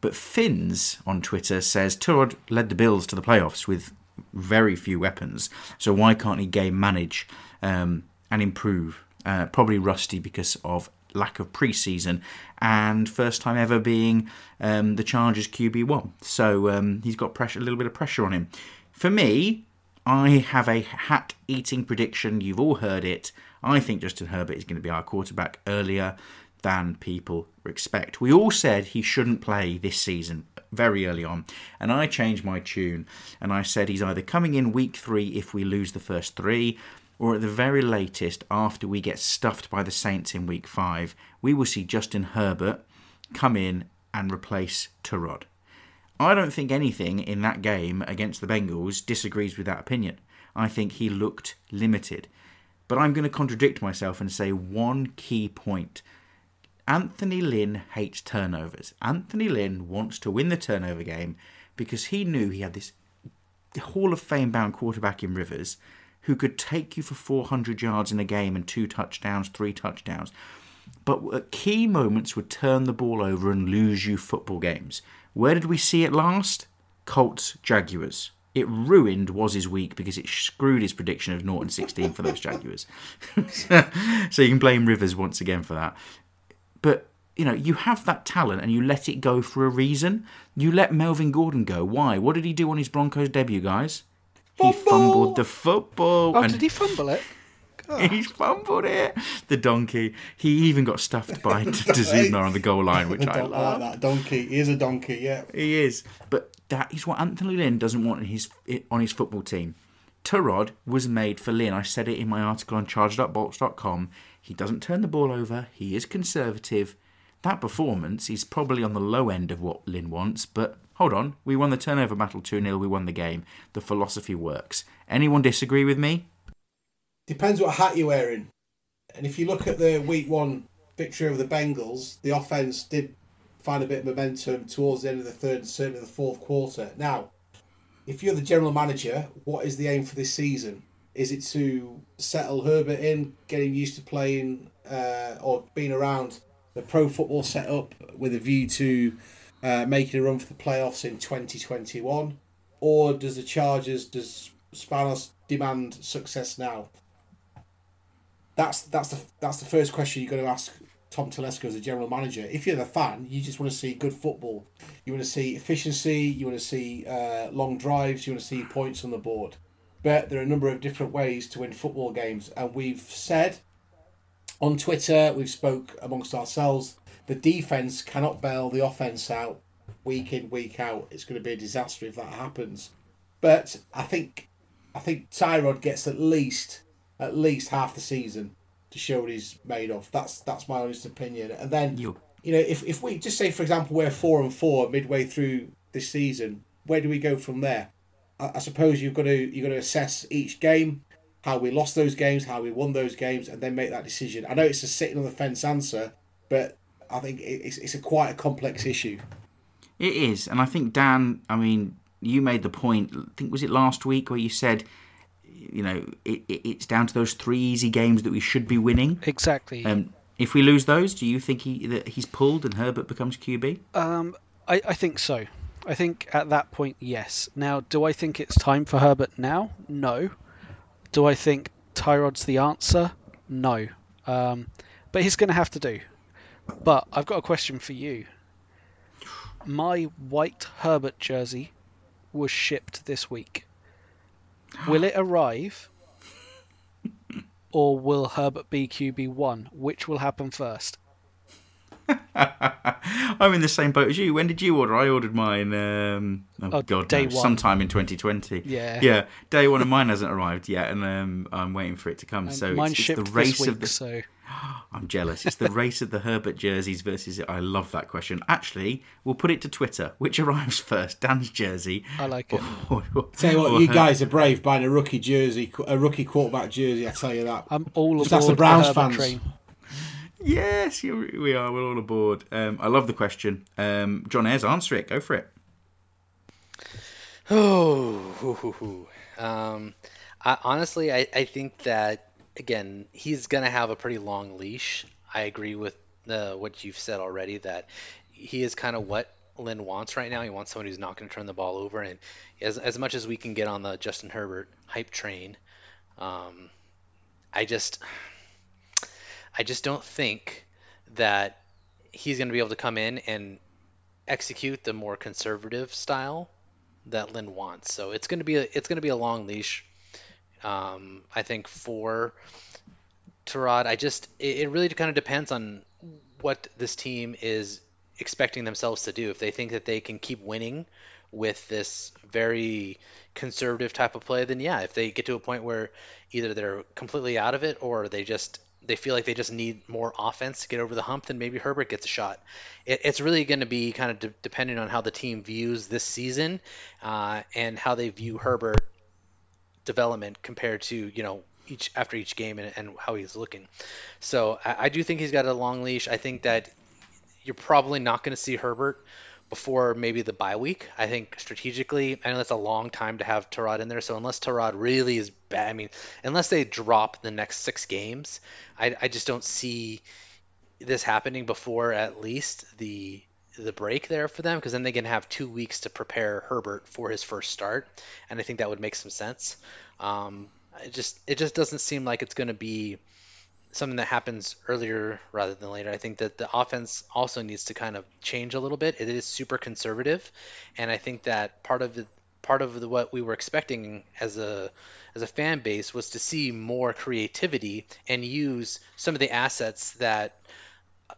But Finns on Twitter says Tyrod led the Bills to the playoffs with very few weapons, so why can't he game manage um, and improve? Uh, probably rusty because of lack of preseason and first time ever being um, the Chargers QB one. So um, he's got pressure, a little bit of pressure on him. For me, I have a hat eating prediction. You've all heard it. I think Justin Herbert is going to be our quarterback earlier than people expect. We all said he shouldn't play this season very early on, and I changed my tune and I said he's either coming in week three if we lose the first three, or at the very latest, after we get stuffed by the Saints in week five, we will see Justin Herbert come in and replace Tyrod. I don't think anything in that game against the Bengals disagrees with that opinion. I think he looked limited. But I'm going to contradict myself and say one key point. Anthony Lynn hates turnovers. Anthony Lynn wants to win the turnover game because he knew he had this Hall of Fame bound quarterback in Rivers who could take you for 400 yards in a game and two touchdowns, three touchdowns, but at key moments would turn the ball over and lose you football games. Where did we see it last? Colts, Jaguars. It ruined his week because it screwed his prediction of Norton 16 for those Jaguars. [LAUGHS] so you can blame Rivers once again for that. But you know, you have that talent and you let it go for a reason. You let Melvin Gordon go. Why? What did he do on his Broncos debut, guys? He fumbled the football. Oh, and did he fumble it? [LAUGHS] He's fumbled it. The donkey. He even got stuffed by [LAUGHS] [LAUGHS] Dazuna on the goal line, which I I don't oh, love. like that donkey. He is a donkey, yeah. He is. But that is what Anthony Lynn doesn't want in his on his football team. Tyrod was made for Lynn. I said it in my article on chargedupbolts.com. He doesn't turn the ball over. He is conservative. That performance is probably on the low end of what Lynn wants, but hold on. We won the turnover battle 2 0. We won the game. The philosophy works. Anyone disagree with me? Depends what hat you're wearing. And if you look at the week one victory over the Bengals, the offense did find a bit of momentum towards the end of the third and certainly the fourth quarter. Now, if you're the general manager, what is the aim for this season? Is it to settle Herbert in, get him used to playing uh, or being around the pro football setup with a view to uh, making a run for the playoffs in 2021? Or does the Chargers, does Spanos demand success now? That's that's the that's the first question you're going to ask Tom Telesco as a general manager. If you're the fan, you just want to see good football. You want to see efficiency. You want to see uh, long drives. You want to see points on the board. But there are a number of different ways to win football games, and we've said on Twitter, we've spoke amongst ourselves. The defense cannot bail the offense out week in week out. It's going to be a disaster if that happens. But I think I think Tyrod gets at least at least half the season to show what he's made of. That's that's my honest opinion. And then You- you know, if if we just say for example we're four and four midway through this season, where do we go from there? I, I suppose you've got to you've got to assess each game, how we lost those games, how we won those games, and then make that decision. I know it's a sitting on the fence answer, but I think it's it's a quite a complex issue. It is, and I think Dan. I mean, you made the point. I think was it last week where you said, you know, it, it, it's down to those three easy games that we should be winning. Exactly. Um, if we lose those, do you think he that he's pulled and Herbert becomes QB? Um, I, I think so. I think at that point, yes. Now, do I think it's time for Herbert now? No. Do I think Tyrod's the answer? No. Um, but he's going to have to do. But I've got a question for you. My white Herbert jersey was shipped this week. Will it arrive? [GASPS] Or will Herbert be QB1? Which will happen first? [LAUGHS] I'm in the same boat as you. When did you order? I ordered mine. Um, oh, Oh, God, day no, one. sometime in 2020. Yeah. yeah. Day one of mine hasn't arrived yet, and um, I'm waiting for it to come. so Mine it's, it's the race week, of the. so [GASPS] I'm jealous. It's the race of the Herbert jerseys versus. I love that question. Actually, we'll put it to Twitter. Which arrives [LAUGHS] first, Dan's jersey? I like it. [LAUGHS] or- or- Tell you what, you Her- guys are brave buying a rookie jersey, a rookie quarterback jersey. I tell you that. I'm all Just aboard ask the the Browns Herbert fans. train. Yes, we are. We're all aboard. Um, I love the question. Um, John Ayres, answer it. Go for it. Oh. [LAUGHS] Um, I, honestly, I, I think that again, he's gonna have a pretty long leash. I agree with uh, what you've said already that he is kind of what Lynn wants right now. He wants someone who's not going to turn the ball over, and as as much as we can get on the Justin Herbert hype train, um, I just I just don't think that he's going to be able to come in and execute the more conservative style that Lynn wants. So it's going to be a it's going to be a long leash. Um, I think for Tyrod, I just it, it really kind of depends on what this team is expecting themselves to do. If they think that they can keep winning with this very conservative type of play, then yeah. If they get to a point where either they're completely out of it or they just they feel like they just need more offense to get over the hump, then maybe Herbert gets a shot. It, it's really going to be kind of de- on how the team views this season uh, and how they view Herbert development compared to you know each after each game and, and how he's looking. So I, I do think he's got a long leash. I think that you're probably not going to see Herbert before maybe the bye week. I think strategically, I know that's a long time to have Tyrod in there. So unless Tyrod really is bad, I mean, unless they drop the next six games, I, I just don't see this happening before at least the the break there for them because then they can have two weeks to prepare Herbert for his first start, and I think that would make some sense. Um, it just it just doesn't seem like it's going to be something that happens earlier rather than later. I think that the offense also needs to kind of change a little bit. It is super conservative, and I think that part of the part of the, what we were expecting as a as a fan base was to see more creativity and use some of the assets that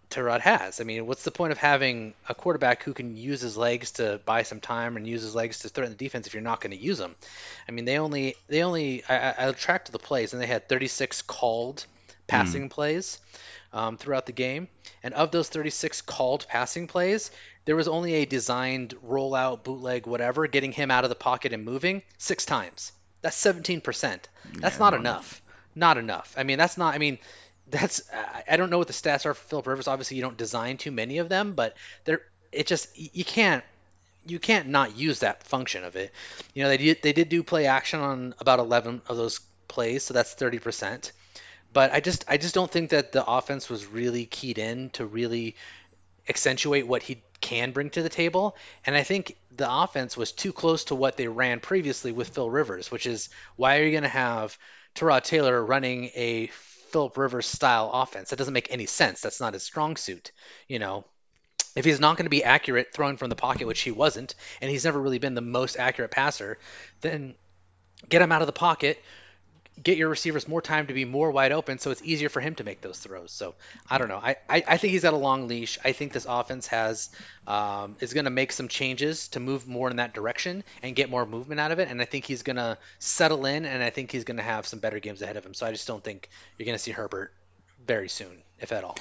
Tyrod has. I mean, what's the point of having a quarterback who can use his legs to buy some time and use his legs to threaten the defense if you're not going to use them? I mean, they only they only I, I tracked the plays and they had 36 called passing mm. plays um, throughout the game, and of those 36 called passing plays, there was only a designed rollout, bootleg, whatever, getting him out of the pocket and moving six times. That's 17%. That's yeah, not, enough. Not enough. I mean, that's not. I mean, that's I don't know what the stats are for Philip Rivers. Obviously, you don't design too many of them, but they're it just you can't you can't not use that function of it. You know, they did they did do play action on about 11 of those plays, so that's 30%. But I just I just don't think that the offense was really keyed in to really accentuate what he can bring to the table. And I think the offense was too close to what they ran previously with Phil Rivers, which is why are you going to have Tyrod Taylor running a Philip Rivers style offense. That doesn't make any sense. That's not his strong suit. You know, if he's not going to be accurate throwing from the pocket, which he wasn't, and he's never really been the most accurate passer, then get him out of the pocket, get your receivers more time to be more wide open so it's easier for him to make those throws. So I don't know. I, I, I think he's got a long leash. I think this offense has um, is going to make some changes to move more in that direction and get more movement out of it. And I think he's going to settle in and I think he's going to have some better games ahead of him. So I just don't think you're going to see Herbert very soon, if at all.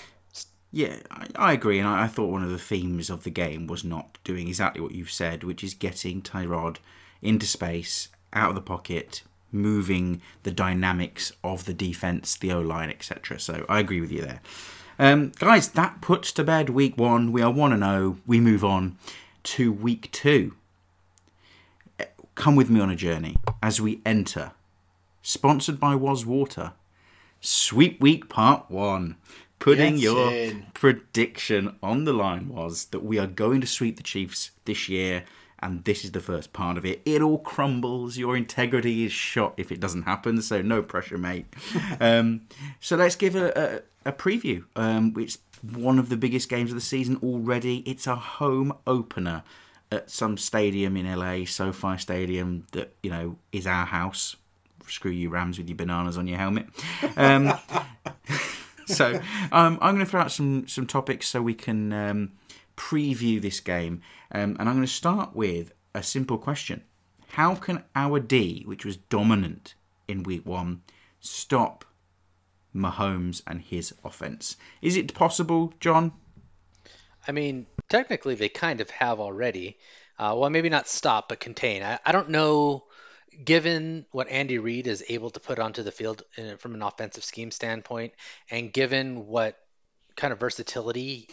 Yeah, I, I agree, and I, I, thought one of the themes of the game was not doing exactly what you've said, which is getting Tyrod into space, out of the pocket, moving the dynamics of the defense, the O line, etc. So I agree with you there. Um, guys, that puts to bed week one. We are 1 0. We move on to week two. Come with me on a journey as we enter. Sponsored by Was Water. Sweep Week Part 1. Putting yes, your in. prediction on the line was that we are going to sweep the Chiefs this year and this is the first part of it. It all crumbles. Your integrity is shot if it doesn't happen. So no pressure, mate. [LAUGHS] um, so let's give a, a, a preview. Um, it's one of the biggest games of the season already. It's a home opener at some stadium in LA, SoFi Stadium, that you know is our house. Screw you, Rams, with your bananas on your helmet. Um, [LAUGHS] so um, I'm going to throw out some some topics so we can um, preview this game. Um, and I'm going to start with a simple question How can our D, which was dominant in week one, stop Mahomes and his offense? Is it possible, John? I mean, technically, they kind of have already. Uh, well, maybe not stop, but contain. I, I don't know given what Andy Reid is able to put onto the field in, from an offensive scheme standpoint, and given what kind of versatility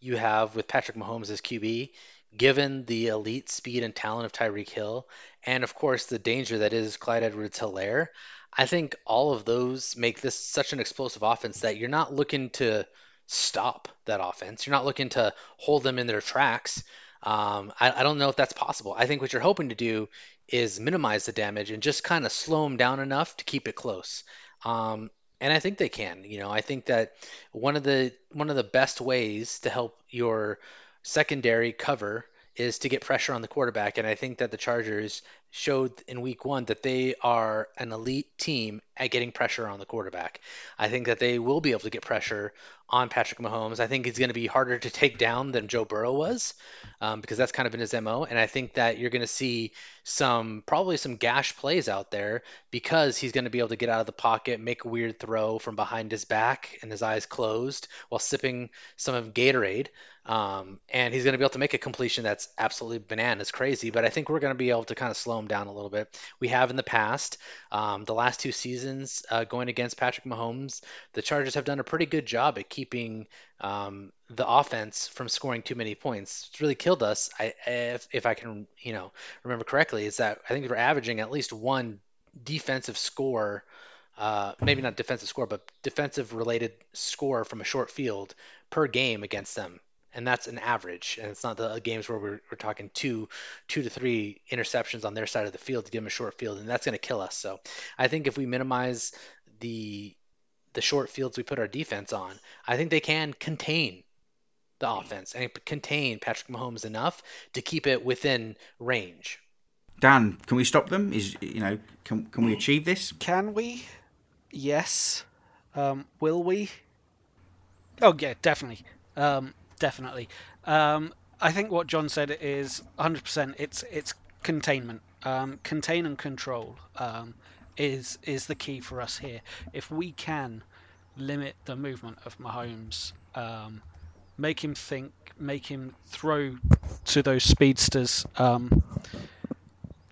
you have with Patrick Mahomes as QB, given the elite speed and talent of Tyreek Hill, and of course the danger that is Clyde Edwards Helaire, I think all of those make this such an explosive offense that you're not looking to stop that offense. You're not looking to hold them in their tracks. Um, I, I, don't know if that's possible. I think what you're hoping to do is minimize the damage and just kind of slow them down enough to keep it close. Um, and I think they can. You know, I think that one of the one of the best ways to help your secondary cover is to get pressure on the quarterback. And I think that the Chargers showed in week one that they are an elite team at getting pressure on the quarterback. I think that they will be able to get pressure on Patrick Mahomes. I think he's going to be harder to take down than Joe Burrow was um, because that's kind of been his MO. And I think that you're going to see some, probably some gash plays out there because he's going to be able to get out of the pocket, make a weird throw from behind his back and his eyes closed while sipping some of Gatorade. Um, and he's going to be able to make a completion that's absolutely bananas crazy. But I think we're going to be able to kind of slow him down a little bit. We have in the past, um, the last two seasons uh, going against Patrick Mahomes, the Chargers have done a pretty good job at keeping um, the offense from scoring too many points. It's really killed us. I, if, if I can, you know, remember correctly, is that I think we're averaging at least one defensive score. Uh, maybe not defensive score, but defensive related score from a short field per game against them and that's an average. And it's not the games where we're, we're talking two, two to three interceptions on their side of the field to give them a short field, and that's going to kill us. So I think if we minimize the the short fields we put our defense on, I think they can contain the offense and contain Patrick Mahomes enough to keep it within range. Dan, can we stop them? Is you know, can can we achieve this? Can we? Yes. Um, will we? Oh yeah, definitely, um, definitely. Um, I think what John said is 100%. It's it's containment, um, contain and control um, is is the key for us here. If we can limit the movement of Mahomes, um, make him think, make him throw to those speedsters, um,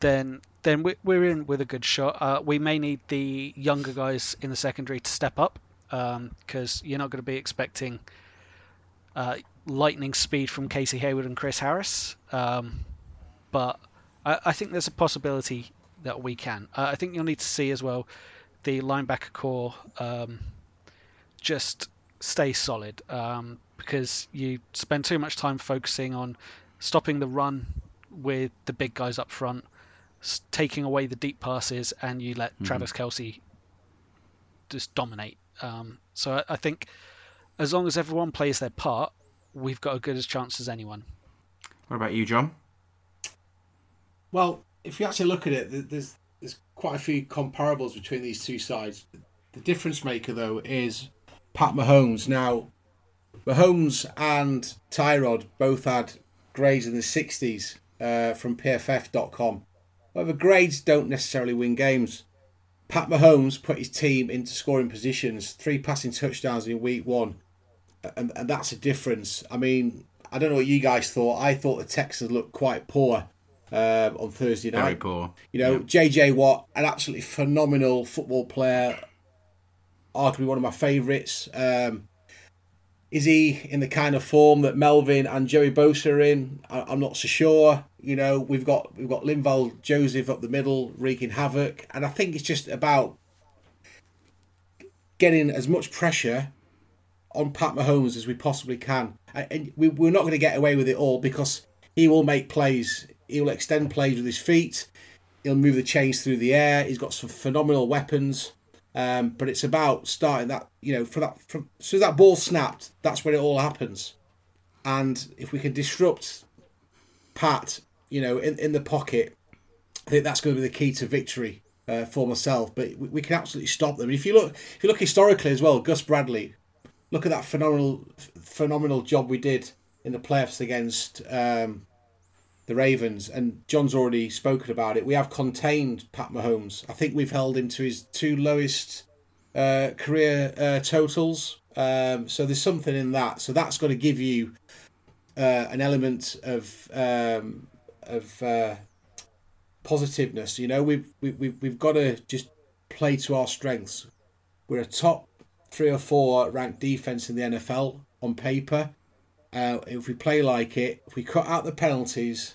then then we're in with a good shot. Uh, we may need the younger guys in the secondary to step up because um, you're not going to be expecting uh, lightning speed from Casey Hayward and Chris Harris. Um, but I, I, think there's a possibility that we can. Uh, I think you'll need to see as well the linebacker corps um, just stay solid um, because you spend too much time focusing on stopping the run with the big guys up front, taking away the deep passes, and you let mm-hmm. Travis Kelce just dominate. Um, so I, I, think as long as everyone plays their part, we've got as good a chance as anyone. What about you, John? Well, if you actually look at it, there's there's quite a few comparables between these two sides. The difference maker, though, is Pat Mahomes. Now, Mahomes and Tyrod both had grades in the 60s uh, from PFF.com. However, grades don't necessarily win games. Pat Mahomes put his team into scoring positions, three passing touchdowns in week one, and, and that's a difference. I mean, I don't know what you guys thought. I thought the Texans looked quite poor uh, on Thursday night. Very poor. You know, yeah. JJ Watt, an absolutely phenomenal football player, arguably one of my favourites. Um, is he in the kind of form that Melvin and Joey Bosa are in? I, am not so sure. You know, we've got we've got Linval Joseph up the middle wreaking havoc, and I think it's just about getting as much pressure on Pat Mahomes as we possibly can. And we, we're not going to get away with it all because he will make plays. He will extend plays with his feet. He'll move the chains through the air. He's got some phenomenal weapons. Um, but it's about starting that, you know, for that, from so that ball snapped, that's when it all happens. And if we can disrupt Pat, you know, in, in the pocket, I think that's going to be the key to victory uh, for myself. But we, we, can absolutely stop them. If you look, if you look historically as well, Gus Bradley, look at that phenomenal, phenomenal job we did in the playoffs against um, the Ravens, and John's already spoken about it. We have contained Pat Mahomes. I think we've held him to his two lowest uh, career uh, totals. Um, so there's something in that. So that's going to give you uh, an element of um, of uh, positiveness. You know, we've we, we've got to just play to our strengths. We're a top three or four ranked defense in the NFL on paper. Uh, if we play like it, if we cut out the penalties,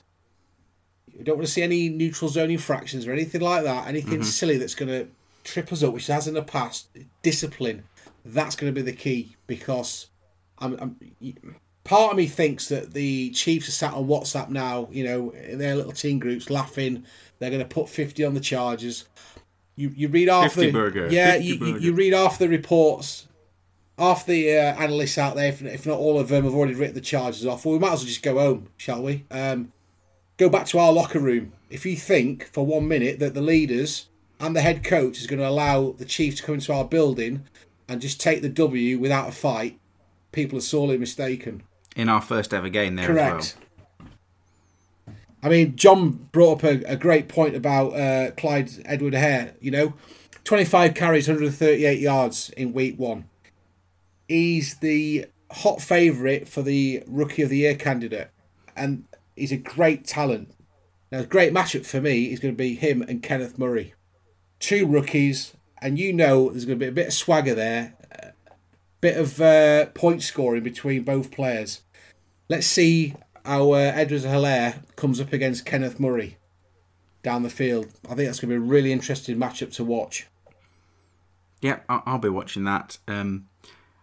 we don't want to see any neutral zone infractions or anything like that. Anything mm-hmm. silly that's going to trip us up, which has in the past. Discipline. That's going to be the key because I'm, I'm, part of me thinks that the Chiefs are sat on WhatsApp now, you know, in their little team groups, laughing. They're going to put fifty on the Chargers. You you read off the burger. yeah you, you, you read off the reports half the uh, analysts out there, if, if, not all of them, have already written the Chargers off. Well, we might as well just go home, shall we? Um, go back to our locker room. If you think for one minute that the leaders and the head coach is going to allow the Chiefs to come into our building and just take the W without a fight, people are sorely mistaken. In our first ever game there Correct. I mean, John brought up a, a great point about uh, Clyde Edwards-Helaire. You know, 25 carries, 138 yards in week one he's the hot favourite for the Rookie of the Year candidate, and he's a great talent. Now, a great matchup for me is going to be him and Kenneth Murray, two rookies, and you know there's going to be a bit of swagger there, a bit of uh, point scoring between both players. Let's see how uh, Edwards-Helaire comes up against Kenneth Murray down the field. I think that's going to be a really interesting matchup to watch. Yeah, I'll be watching that. Um,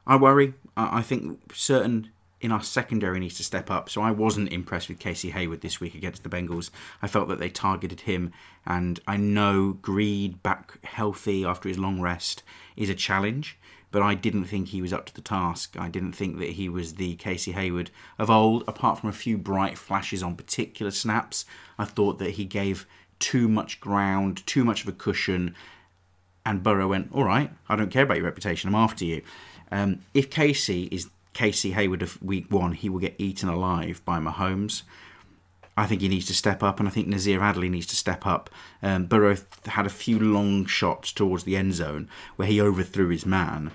I worry. I think certain in our secondary needs to step up. So I wasn't impressed with Casey Hayward this week against the Bengals. I felt that they targeted him, and I know Greed back healthy after his long rest is a challenge. But I didn't think he was up to the task. I didn't think that he was the Casey Hayward of old, apart from a few bright flashes on particular snaps. I thought that he gave too much ground, too much of a cushion, and Burrow went, All right, I don't care about your reputation, I'm after you. Um, if Casey is Casey Hayward of week one, he will get eaten alive by Mahomes. I think he needs to step up, and I think Nasir Adderley needs to step up. Um, Burrow had a few long shots towards the end zone where he overthrew his man,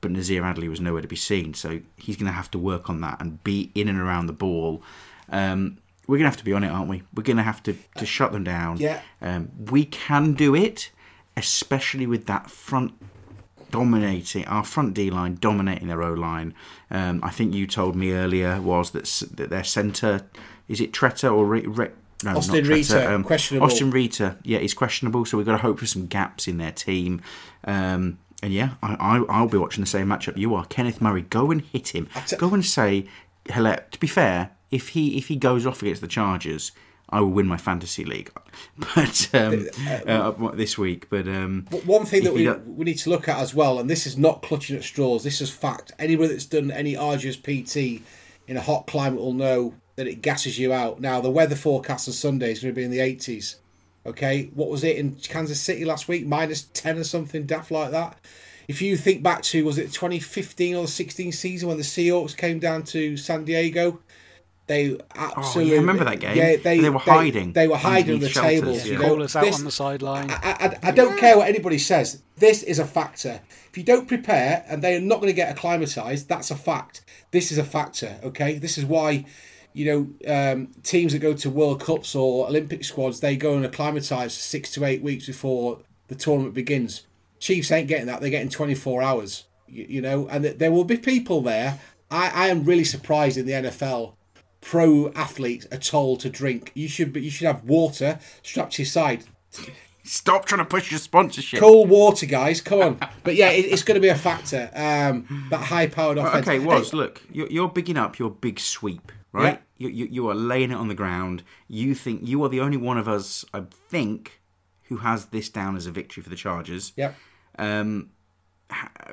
but Nasir Adderley was nowhere to be seen. So he's going to have to work on that and be in and around the ball. Um, we're going to have to be on it, aren't we? We're going to have to, to shut them down. Yeah. Um, we can do it, especially with that front dominating our front D line, dominating their O line. Um, I think you told me earlier was that that their centre is it Tretter or Re- Re- no, Austin Reiter, um, questionable. Austin Reiter, yeah, he's questionable. So we've got to hope for some gaps in their team. Um, and yeah, I, I, I'll be watching the same matchup you are. Kenneth Murray, go and hit him. t- go and say, hello. To be fair, if he if he goes off against the Chargers, I will win my fantasy league. [LAUGHS] But um, uh, this week, but um, One thing that we, we need to look at as well, and this is not clutching at straws, this is fact. Anyone that's done any arduous PT in a hot climate will know that it gasses you out. Now, the weather forecast on Sunday is going to be in the 80s. Okay, what was it in Kansas City last week? Minus 10 or something daft like that. If you think back to, was it 2015 or the 16 season when the Seahawks came down to San Diego? They absolutely. Oh, remember that game? Yeah, they, They were hiding They, were hiding on the shelters, tables. yeah. You know, Call us out This- on the sideline. I, I, I don't care what anybody says. This is a factor. If you don't prepare and they are not going to get acclimatized, that's a fact. This is a factor. Okay, this is why you know um, teams that go to World Cups or Olympic squads they go and acclimatize six to eight weeks before the tournament begins. Chiefs ain't getting that. They're getting twenty four hours. You, you know, and th- there will be people there. I, I am really surprised in the NFL pro athletes are told to drink. You should be, you should have water strapped to your side. stop trying to push your sponsorship. Cold water, guys. Come on. But yeah, it, it's going to be a factor. Um, that high-powered offense. Okay, was look, you're, you're bigging up your big sweep, right? You, you you are laying it on the ground. You think you are the only one of us, I think, who has this down as a victory for the Chargers. Yep. Um,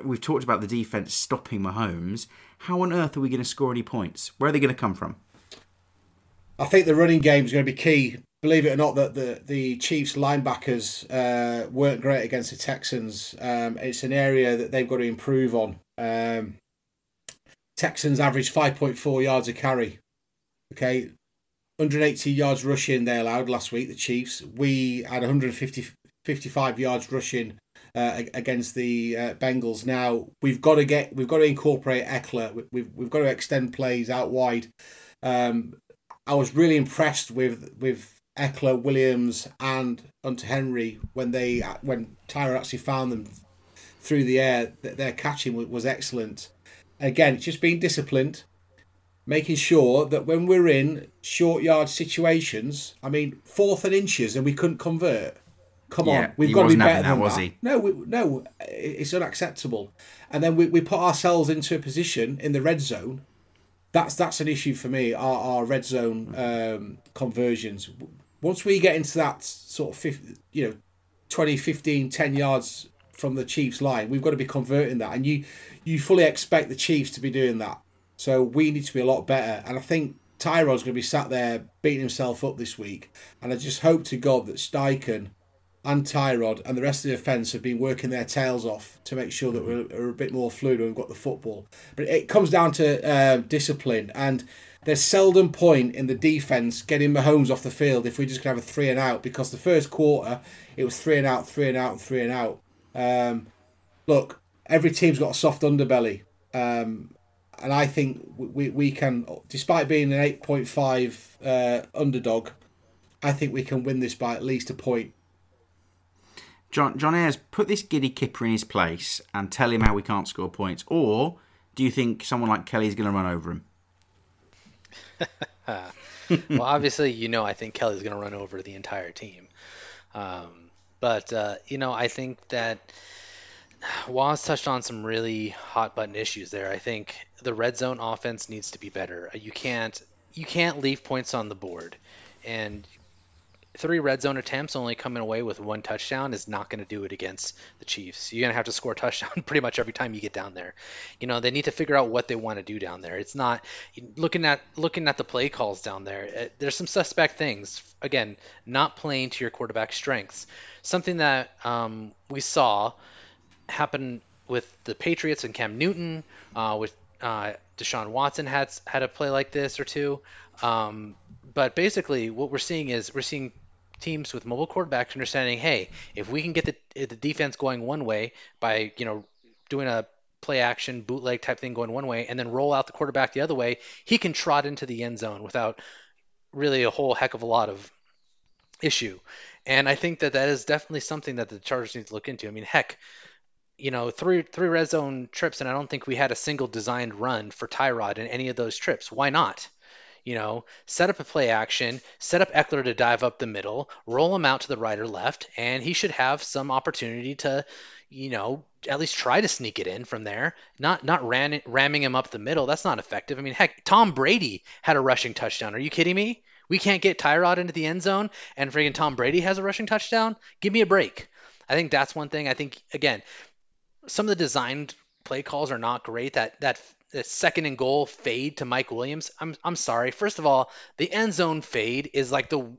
we've talked about the defense stopping Mahomes. How on earth are we going to score any points? Where are they going to come from? I think the running game is going to be key. Believe it or not, that the the Chiefs linebackers uh, weren't great against the Texans. Um, it's an area that they've got to improve on. Um, Texans point four yards a carry. Okay, 180 yards rushing they allowed last week. The Chiefs. We had 150 55 yards rushing uh, against the uh, Bengals. Now we've got to get we've got to incorporate Ekeler. We- We've we've got to extend plays out wide. Um, I was really impressed with with Ekeler, Williams, and Hunter Henry when they when Tyrod actually found them through the air. th- Their catching was, was excellent. Again, just being disciplined, making sure that when we're in short yard situations, I mean fourth and inches, and we couldn't convert. Come Yeah, on, we've got to be better that, than was that. he? No, we, no, it's unacceptable. And then we, we put ourselves into a position in the red zone that's that's an issue for me. Our, our red zone um, conversions. Once we get into that sort of 50, you know, 20, 15, 10 yards from the Chiefs line, we've got to be converting that, and you you fully expect the Chiefs to be doing that. So we need to be a lot better, and I think Tyrod's going to be sat there beating himself up this week, and I just hope to God that Steichen and Tyrod and the rest of the offence have been working their tails off to make sure that we're, a bit more fluid when we've got the football. But it comes down to um, discipline, and there's seldom point in the defence getting Mahomes off the field if we just can have a three and out because the first quarter it was three and out, three and out, and three and out. Um, look, every team's got a soft underbelly, um, and I think we, we can, despite being an 8.5 uh, underdog, I think we can win this by at least a point. John John Ayres, put this giddy kipper in his place and tell him how we can't score points, or do you think someone like Kelley's going to run over him? [LAUGHS] well, obviously, you know, I think Kelley's going to run over the entire team. Um, but, uh, you know, I think that Waz touched on some really hot button issues there. I think the red zone offense needs to be better. You can't you can't leave points on the board, and three red zone attempts, only coming away with one touchdown is not going to do it against the Chiefs. You're going to have to score a touchdown [LAUGHS] pretty much every time you get down there. You know, they need to figure out what they want to do down there. It's not looking at looking at the play calls down there. Eh, there's some suspect things. Again, not playing to your quarterback strengths. Something that um, we saw happen with the Patriots and Cam Newton, uh, with uh, Deshaun Watson had had a play like this or two. Um, but basically, what we're seeing is we're seeing teams with mobile quarterbacks understanding, hey, if we can get the the defense going one way by you know doing a play action bootleg type thing going one way and then roll out the quarterback the other way, he can trot into the end zone without really a whole heck of a lot of issue. And I think that that is definitely something that the Chargers need to look into. I mean, heck, you know, three three red zone trips, and I don't think we had a single designed run for Tyrod in any of those trips. Why not? You know, set up a play action, set up Ekeler to dive up the middle, roll him out to the right or left, and he should have some opportunity to, you know, at least try to sneak it in from there. Not not ran, ramming him up the middle. That's not effective. I mean, heck, Tom Brady had a rushing touchdown. Are you kidding me? We can't get Tyrod into the end zone, and friggin' Tom Brady has a rushing touchdown. Give me a break. I think that's one thing. I think again, some of the designed play calls are not great. That that the second and goal fade to Mike Williams. I'm I'm sorry. First of all, the end zone fade is like the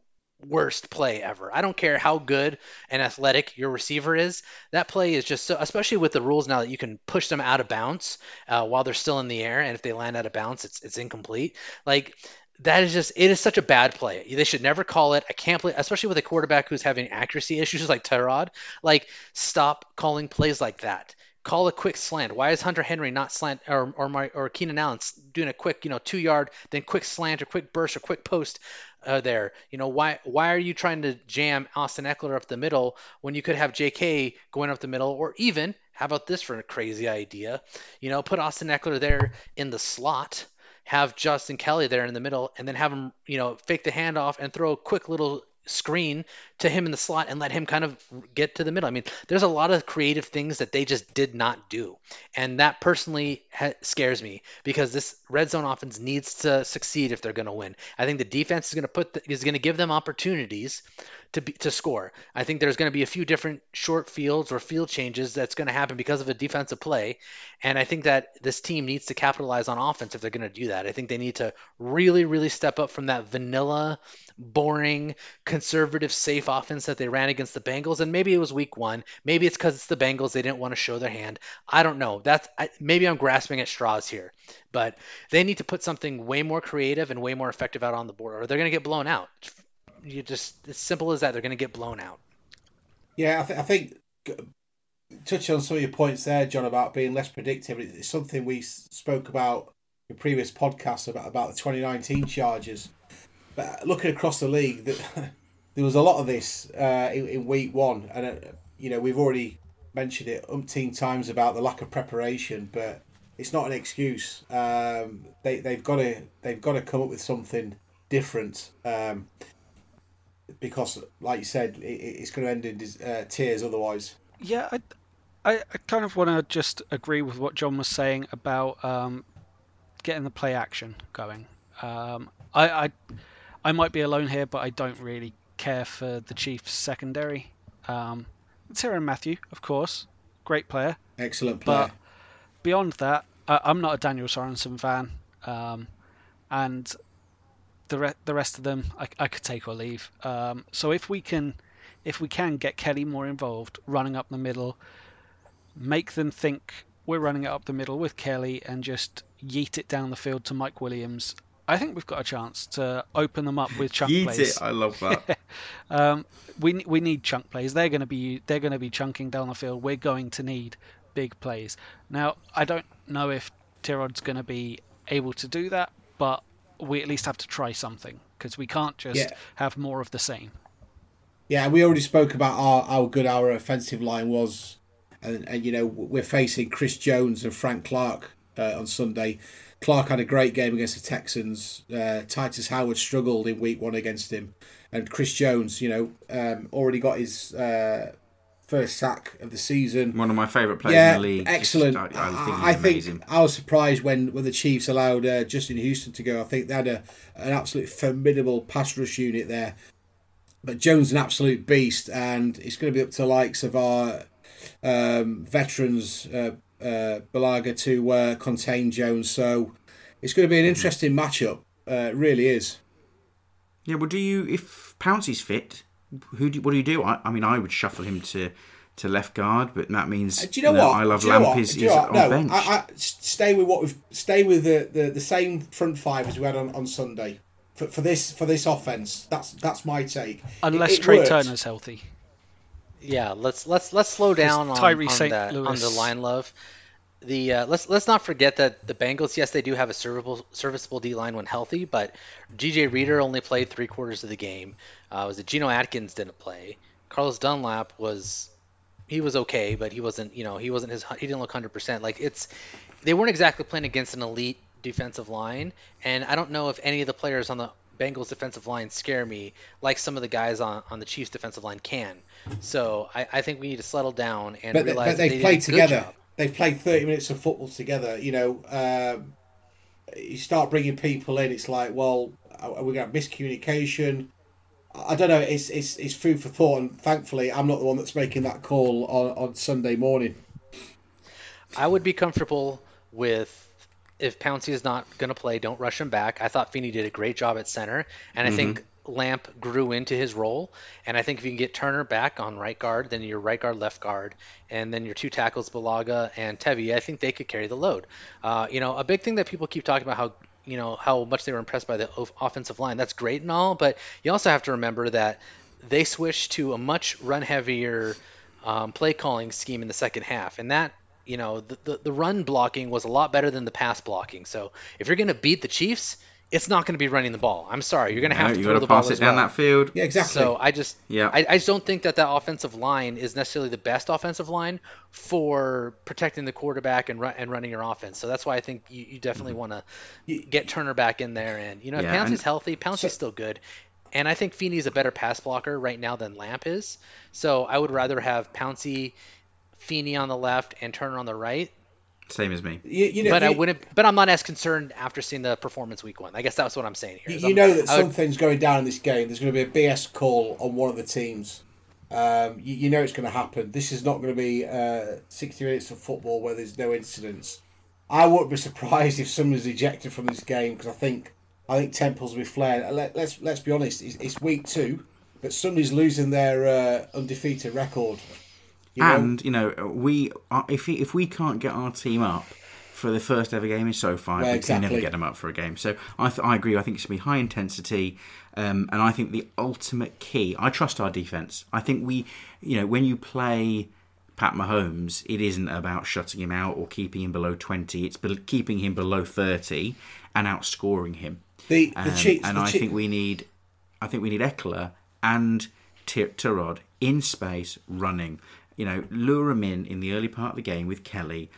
worst play ever. I don't care how good and athletic your receiver is. That play is just so, especially with the rules now that you can push them out of bounds uh, while they're still in the air, and if they land out of bounds, it's it's incomplete. Like that is just it is such a bad play. They should never call it. I can't play, especially with a quarterback who's having accuracy issues [LAUGHS] like Tyrod. Like, stop calling plays like that. Call a quick slant. Why is Hunter Henry not slant or or, my, or Keenan Allen doing a quick you know two yard then quick slant or quick burst or quick post uh, there? You know why why are you trying to jam Austin Ekeler up the middle when you could have J.K. going up the middle or even how about this for a crazy idea? You know, put Austin Ekeler there in the slot have Justin Kelley there in the middle, and then have him, you know, fake the handoff and throw a quick little screen to him in the slot and let him kind of get to the middle. I mean, there's a lot of creative things that they just did not do. And that personally ha- scares me because this red zone offense needs to succeed if they're going to win. I think the defense is going to put the, is going to give them opportunities to be, to score. I think there's going to be a few different short fields or field changes that's going to happen because of a defensive play, and I think that this team needs to capitalize on offense if they're going to do that. I think they need to really really step up from that vanilla, boring, conservative, safe offense that they ran against the Bengals, and maybe it was week 1, maybe it's cuz it's the Bengals they didn't want to show their hand. I don't know. That's I, maybe I'm grasping at straws here, but they need to put something way more creative and way more effective out on the board or they're going to get blown out you just as simple as that. They're going to get blown out. Yeah, I, th- I think touching on some of your points there, John, about being less predictive. It's something we spoke about in previous podcasts about about the 2019 Chargers. But looking across the league, [LAUGHS] there was a lot of this uh, in, in, week one, and uh, you know we've already mentioned it umpteen times about the lack of preparation, but it's not an excuse. Um, they they've got to they've got to come up with something different. Um, because, like you said, it, it's going to end in uh, tears otherwise. Yeah, I, I, I kind of want to just agree with what John was saying about um, getting the play action going. Um, I, I, I might be alone here, but I don't really care for the Chiefs secondary. Um, it's Tyrann Mathieu, of course, great player, excellent player. But beyond that, I, am not a Daniel Sorensen fan, um, and the re- the rest of them I, I could take or leave. Um, so if we can if we can get Kelley more involved, running up the middle, make them think we're running it up the middle with Kelley and just yeet it down the field to Mike Williams. I think we've got a chance to open them up with chunk [LAUGHS] yeet plays. It. I love that. [LAUGHS] um, we we need chunk plays. They're going to be they're going to be chunking down the field. We're going to need big plays. Now I don't know if Tyrod's going to be able to do that, but we at least have to try something because we can't just yeah. have more of the same. Yeah, we already spoke about our, how good our offensive line was, and, and you know we're facing Chris Jones and Frank Clark uh, on Sunday. Clark had a great game against the Texans. Uh, Tytus Howard struggled in Week One against him, and Chris Jones, you know, um, already got his uh, first sack of the season. One of my favourite players yeah, in the league. Excellent. Just, I, I, think, I, think I was surprised when, when the Chiefs allowed uh, Justin Houston to go. I think they had a, an absolute formidable pass rush unit there. but Jones is an absolute beast, and it's going to be up to the likes of our um, veterans, uh, uh, to uh, contain Jones. So it's going to be an interesting matchup. Uh, it really is. Yeah, well, do you if Pouncey's fit? Who do what do you do? I, I mean, I would shuffle him to to left guard, but that means Uh, do you know what? I love Do Lamp what? is, is know what? on no, bench. I, I, s- stay with what we've stay with the, the, the same front five as we had on, on Sunday for, for this for this offense. That's that's my take. Unless It- it Trai worked. Turner's healthy. Yeah, let's let's let's slow down on, on, St. the, on the line love. The uh, let's let's not forget that the Bengals, yes, they do have a serviceable serviceable D line when healthy, but D.J. Reader only played three quarters of the game. Uh, was it Geno Atkins didn't play? Carlos Dunlap was he was okay, but he wasn't you know he wasn't his he didn't look hundred percent. Like it's they weren't exactly playing against an elite defensive line, and I don't know if any of the players on the Bengals defensive line scare me like some of the guys on, on the Chiefs defensive line can. So I, I think we need to settle down and But, realize but they a played good together. Job. They've played thirty minutes of football together. You know, um, you start bringing people in. It's like, well, are we going to have miscommunication? I don't know. It's it's it's food for thought, and thankfully, I'm not the one that's making that call on, on Sunday morning. I would be comfortable with if Pouncey is not going to play, don't rush him back. I thought Feeney did a great job at center, and I think Lamp grew into his role. And I think if you can get Turner back on right guard, then your right guard, left guard, and then your two tackles, Bulaga and Tevi, I think they could carry the load. Uh, you know, a big thing that people keep talking about how you know how much they were impressed by the offensive line. That's great and all, but you also have to remember that they switched to a much run heavier um, play calling scheme in the second half, and that you know the, the the run blocking was a lot better than the pass blocking. So if you're going to beat the Chiefs, it's not going to be running the ball. I'm sorry, you're going to No, have to you throw the pass ball it as down well. that field. Yeah, exactly. So I just Yeah. I, I just don't think that that offensive line is necessarily the best offensive line for protecting the quarterback and run, and running your offense. So that's why I think you, you definitely mm-hmm. want to get Turner back in there. And you know, if Yeah, Pouncey's and- healthy, Pouncey's still good. And I think Feeney's a better pass blocker right now than Lamp is. So I would rather have Pouncey, Feeney on the left, and Turner on the right. Same as me. You, you know, But I wouldn't. But I'm not as concerned after seeing the performance week one. I guess that's what I'm saying here. You, I'm- know that I would- something's going down in this game. There's going to be a BS call on one of the teams. Um, you, you know it's going to happen. This is not going to be uh, 60 minutes of football where there's no incidents. I wouldn't be surprised if someone's ejected from this game because I think I think temples will be flared. Let, let's let's be honest. It's, it's week two, but somebody's losing their uh, undefeated record. You know? And you know, we are- if if we can't get our team up for the first ever game in SoFi, Well, we can never get them up for a game. So I th- I agree. I think it should be high intensity, um, and I think the ultimate key. I trust our defense. I think we, you know, when you play. Pat Mahomes, it isn't about shutting him out or keeping him below 20. It's be- keeping him below 30 and outscoring him. the the Um, cheats. and the I che- think we need, I think we need Ekeler and Ty- Tyrod in space running. You know, lure him in in the early part of the game with Kelley,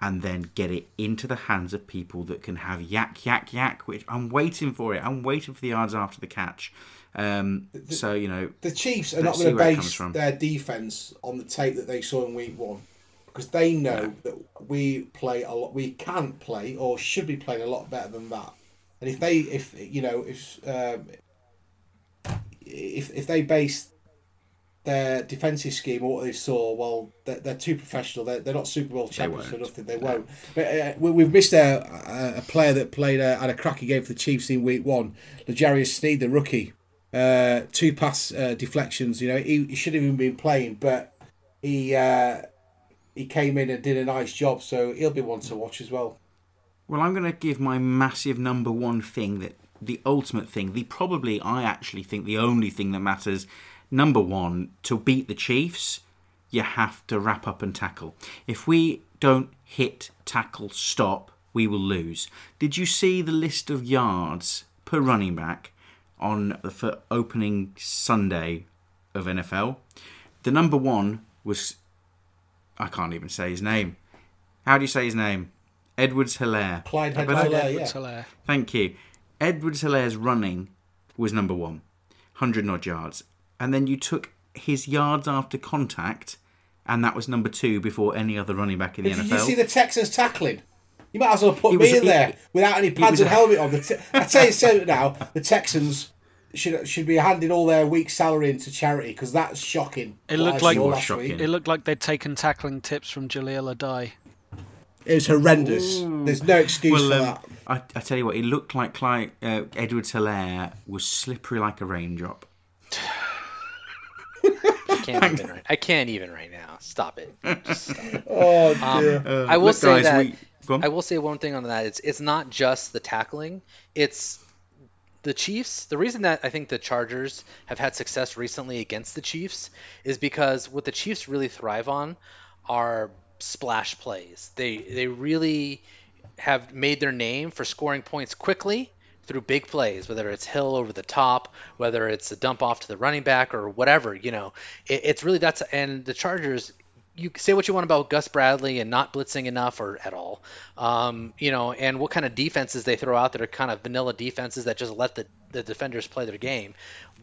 and then get it into the hands of people that can have yak yak yak. Which I'm waiting for it. I'm waiting for the yards after the catch. Um, so you know, the Chiefs are not going to where it comes base their defense on the tape that they saw in week one because they know that we play a lot. We can't play or should be playing a lot better than that. And if they, if you know, if um, if if they base their defensive scheme what they saw, well, they're, they're too professional. They're, they're not Super Bowl champions for nothing. They won't. But uh, we, we've missed a, a, player that played a, had a cracking game for the Chiefs in week one, L'Jarius Sneed, the rookie uh, two pass uh, deflections. You know, he, he should have even been playing, but he uh, he came in and did a nice job. So he'll be one to watch as well. Well, I'm going to give my massive number one thing that the ultimate thing, the probably I actually think the only thing that matters. Number one, to beat the Chiefs, you have to wrap up and tackle. If we don't hit, tackle, stop, we will lose. Did you see the list of yards per running back on for opening Sunday of NFL? The number one was I can't even say his name. How do you say his name? Edwards Helaire. Clyde But Edwards-Helaire. Oh, yeah. Edwards Helaire. Thank you. Edwards Helaire's running was number one, 100 odd yards. And then you took his yards after contact, and that was number two before any other running back in the Did NFL. you see the Texans tackling? You might as well put It me was- in there without any pads and a- helmet on. The te- I tell you so now, the Texans should should be handing all their week's salary into charity because that's shocking. It looked like- It shocking. It looked like they'd taken tackling tips from Jaleel Adai. It was horrendous. There's no excuse for um, that. I, I tell you what, it looked like Clyde, uh, Edward Helaire was slippery like a raindrop. [LAUGHS] I can't even right. I can't even right now. Stop it. [LAUGHS] Just stop it. [LAUGHS] Oh Um, dear. I will look, say guys, that. we- I will say one thing on that. It's it's not just the tackling. It's the Chiefs. The reason that I think the Chargers have had success recently against the Chiefs is because what the Chiefs really thrive on are splash plays. They they really have made their name for scoring points quickly through big plays, whether it's Hill over the top, whether it's a dump off to the running back or whatever. You know, it, it's really that's and the Chargers. You say what you want about Gus Bradley and not blitzing enough or at all, um, you know, and what kind of defenses they throw out that are kind of vanilla defenses that just let the, the defenders play their game.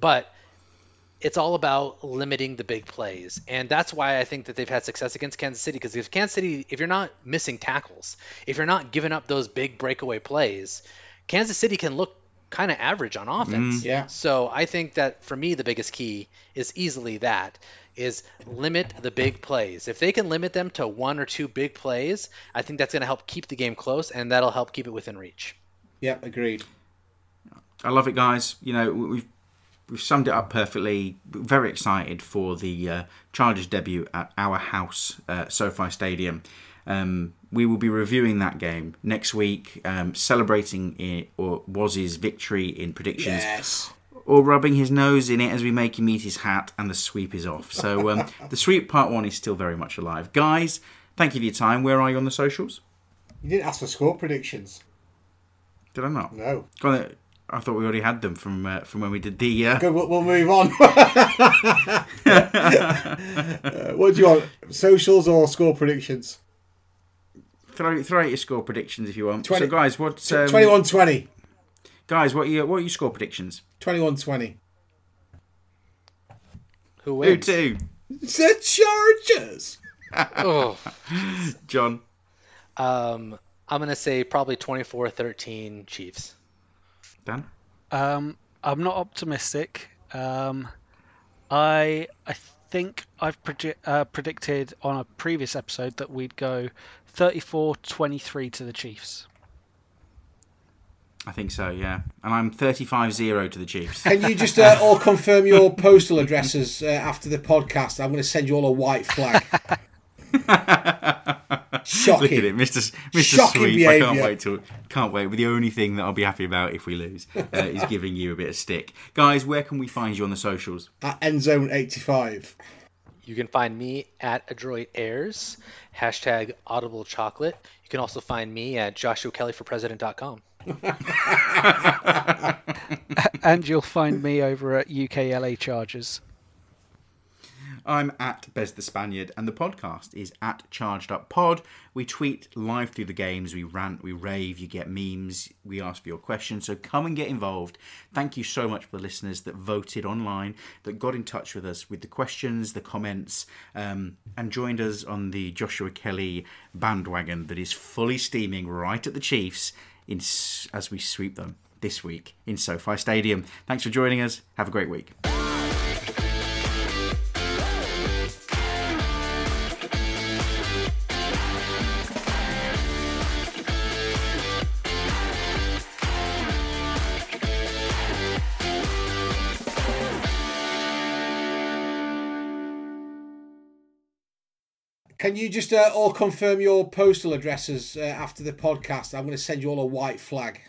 But it's all about limiting the big plays. And that's why I think that they've had success against Kansas City because if Kansas City, if you're not missing tackles, if you're not giving up those big breakaway plays, Kansas City can look kind of average on offense. Mm. yeah. So I think that for me, the biggest key is easily that is limit the big plays. If they can limit them to one or two big plays, I think that's going to help keep the game close and that'll help keep it within reach. Yeah, agreed. I love it, guys. You know, we've we've summed it up perfectly. Very excited for the uh, Chargers debut at our house, uh, SoFi Stadium. Um, we will be reviewing that game next week, um, celebrating it or Waz's victory in predictions, Yes. or rubbing his nose in it as we make him eat his hat, and the sweep is off. So um, [LAUGHS] the sweep part one is still very much alive, guys. Thank you for your time. Where are you on the socials? You didn't ask for score predictions. Did I not? No. Go on, I thought we already had them from uh, from when we did the. Uh, Good, we'll, we'll move on. [LAUGHS] Uh, what do you want? Socials or score predictions? throw throw out your score predictions if you want. 20 so guys, what um, 21 20. guys, what are your what are your score predictions? 21 20. Who wins? Who wins? two? The Chargers. oh, [LAUGHS] John. um, I'm going to say probably 24-13 Chiefs. Dan. Um, I'm not optimistic. Um, I I think I've predi- uh, predicted on a previous episode that we'd go 34-23 to the Chiefs. I think so, yeah. And I'm 35-0 to the Chiefs. Can you just uh, all confirm your postal addresses uh, after the podcast? I'm going to send you all a white flag. [LAUGHS] Shocking. Look at it, Mr. S- Mr. Shocking Sweep. I can't wait to can't wait. But the only thing that I'll be happy about if we lose uh, is [LAUGHS] giving you a bit of stick, guys. Where can we find you on the socials? At Endzone 85. You can find me at Adroit Airs, hashtag Audible Chocolate. You can also find me at JoshuaKellyForPresident.com. [LAUGHS] and you'll find me over at UKLA Chargers. I'm at Bez the Spaniard, and the podcast is at Charged Up Pod. We tweet live through the games, we rant, we rave, you get memes, we ask for your questions. So come and get involved. Thank you so much for the listeners that voted online, that got in touch with us with the questions, the comments, um, and joined us on the Joshua Kelley bandwagon that is fully steaming right at the Chiefs in, as we sweep them this week in SoFi Stadium. Thanks for joining us. Have a great week. Can you just uh, all confirm your postal addresses uh, after the podcast? I'm going to send you all a white flag.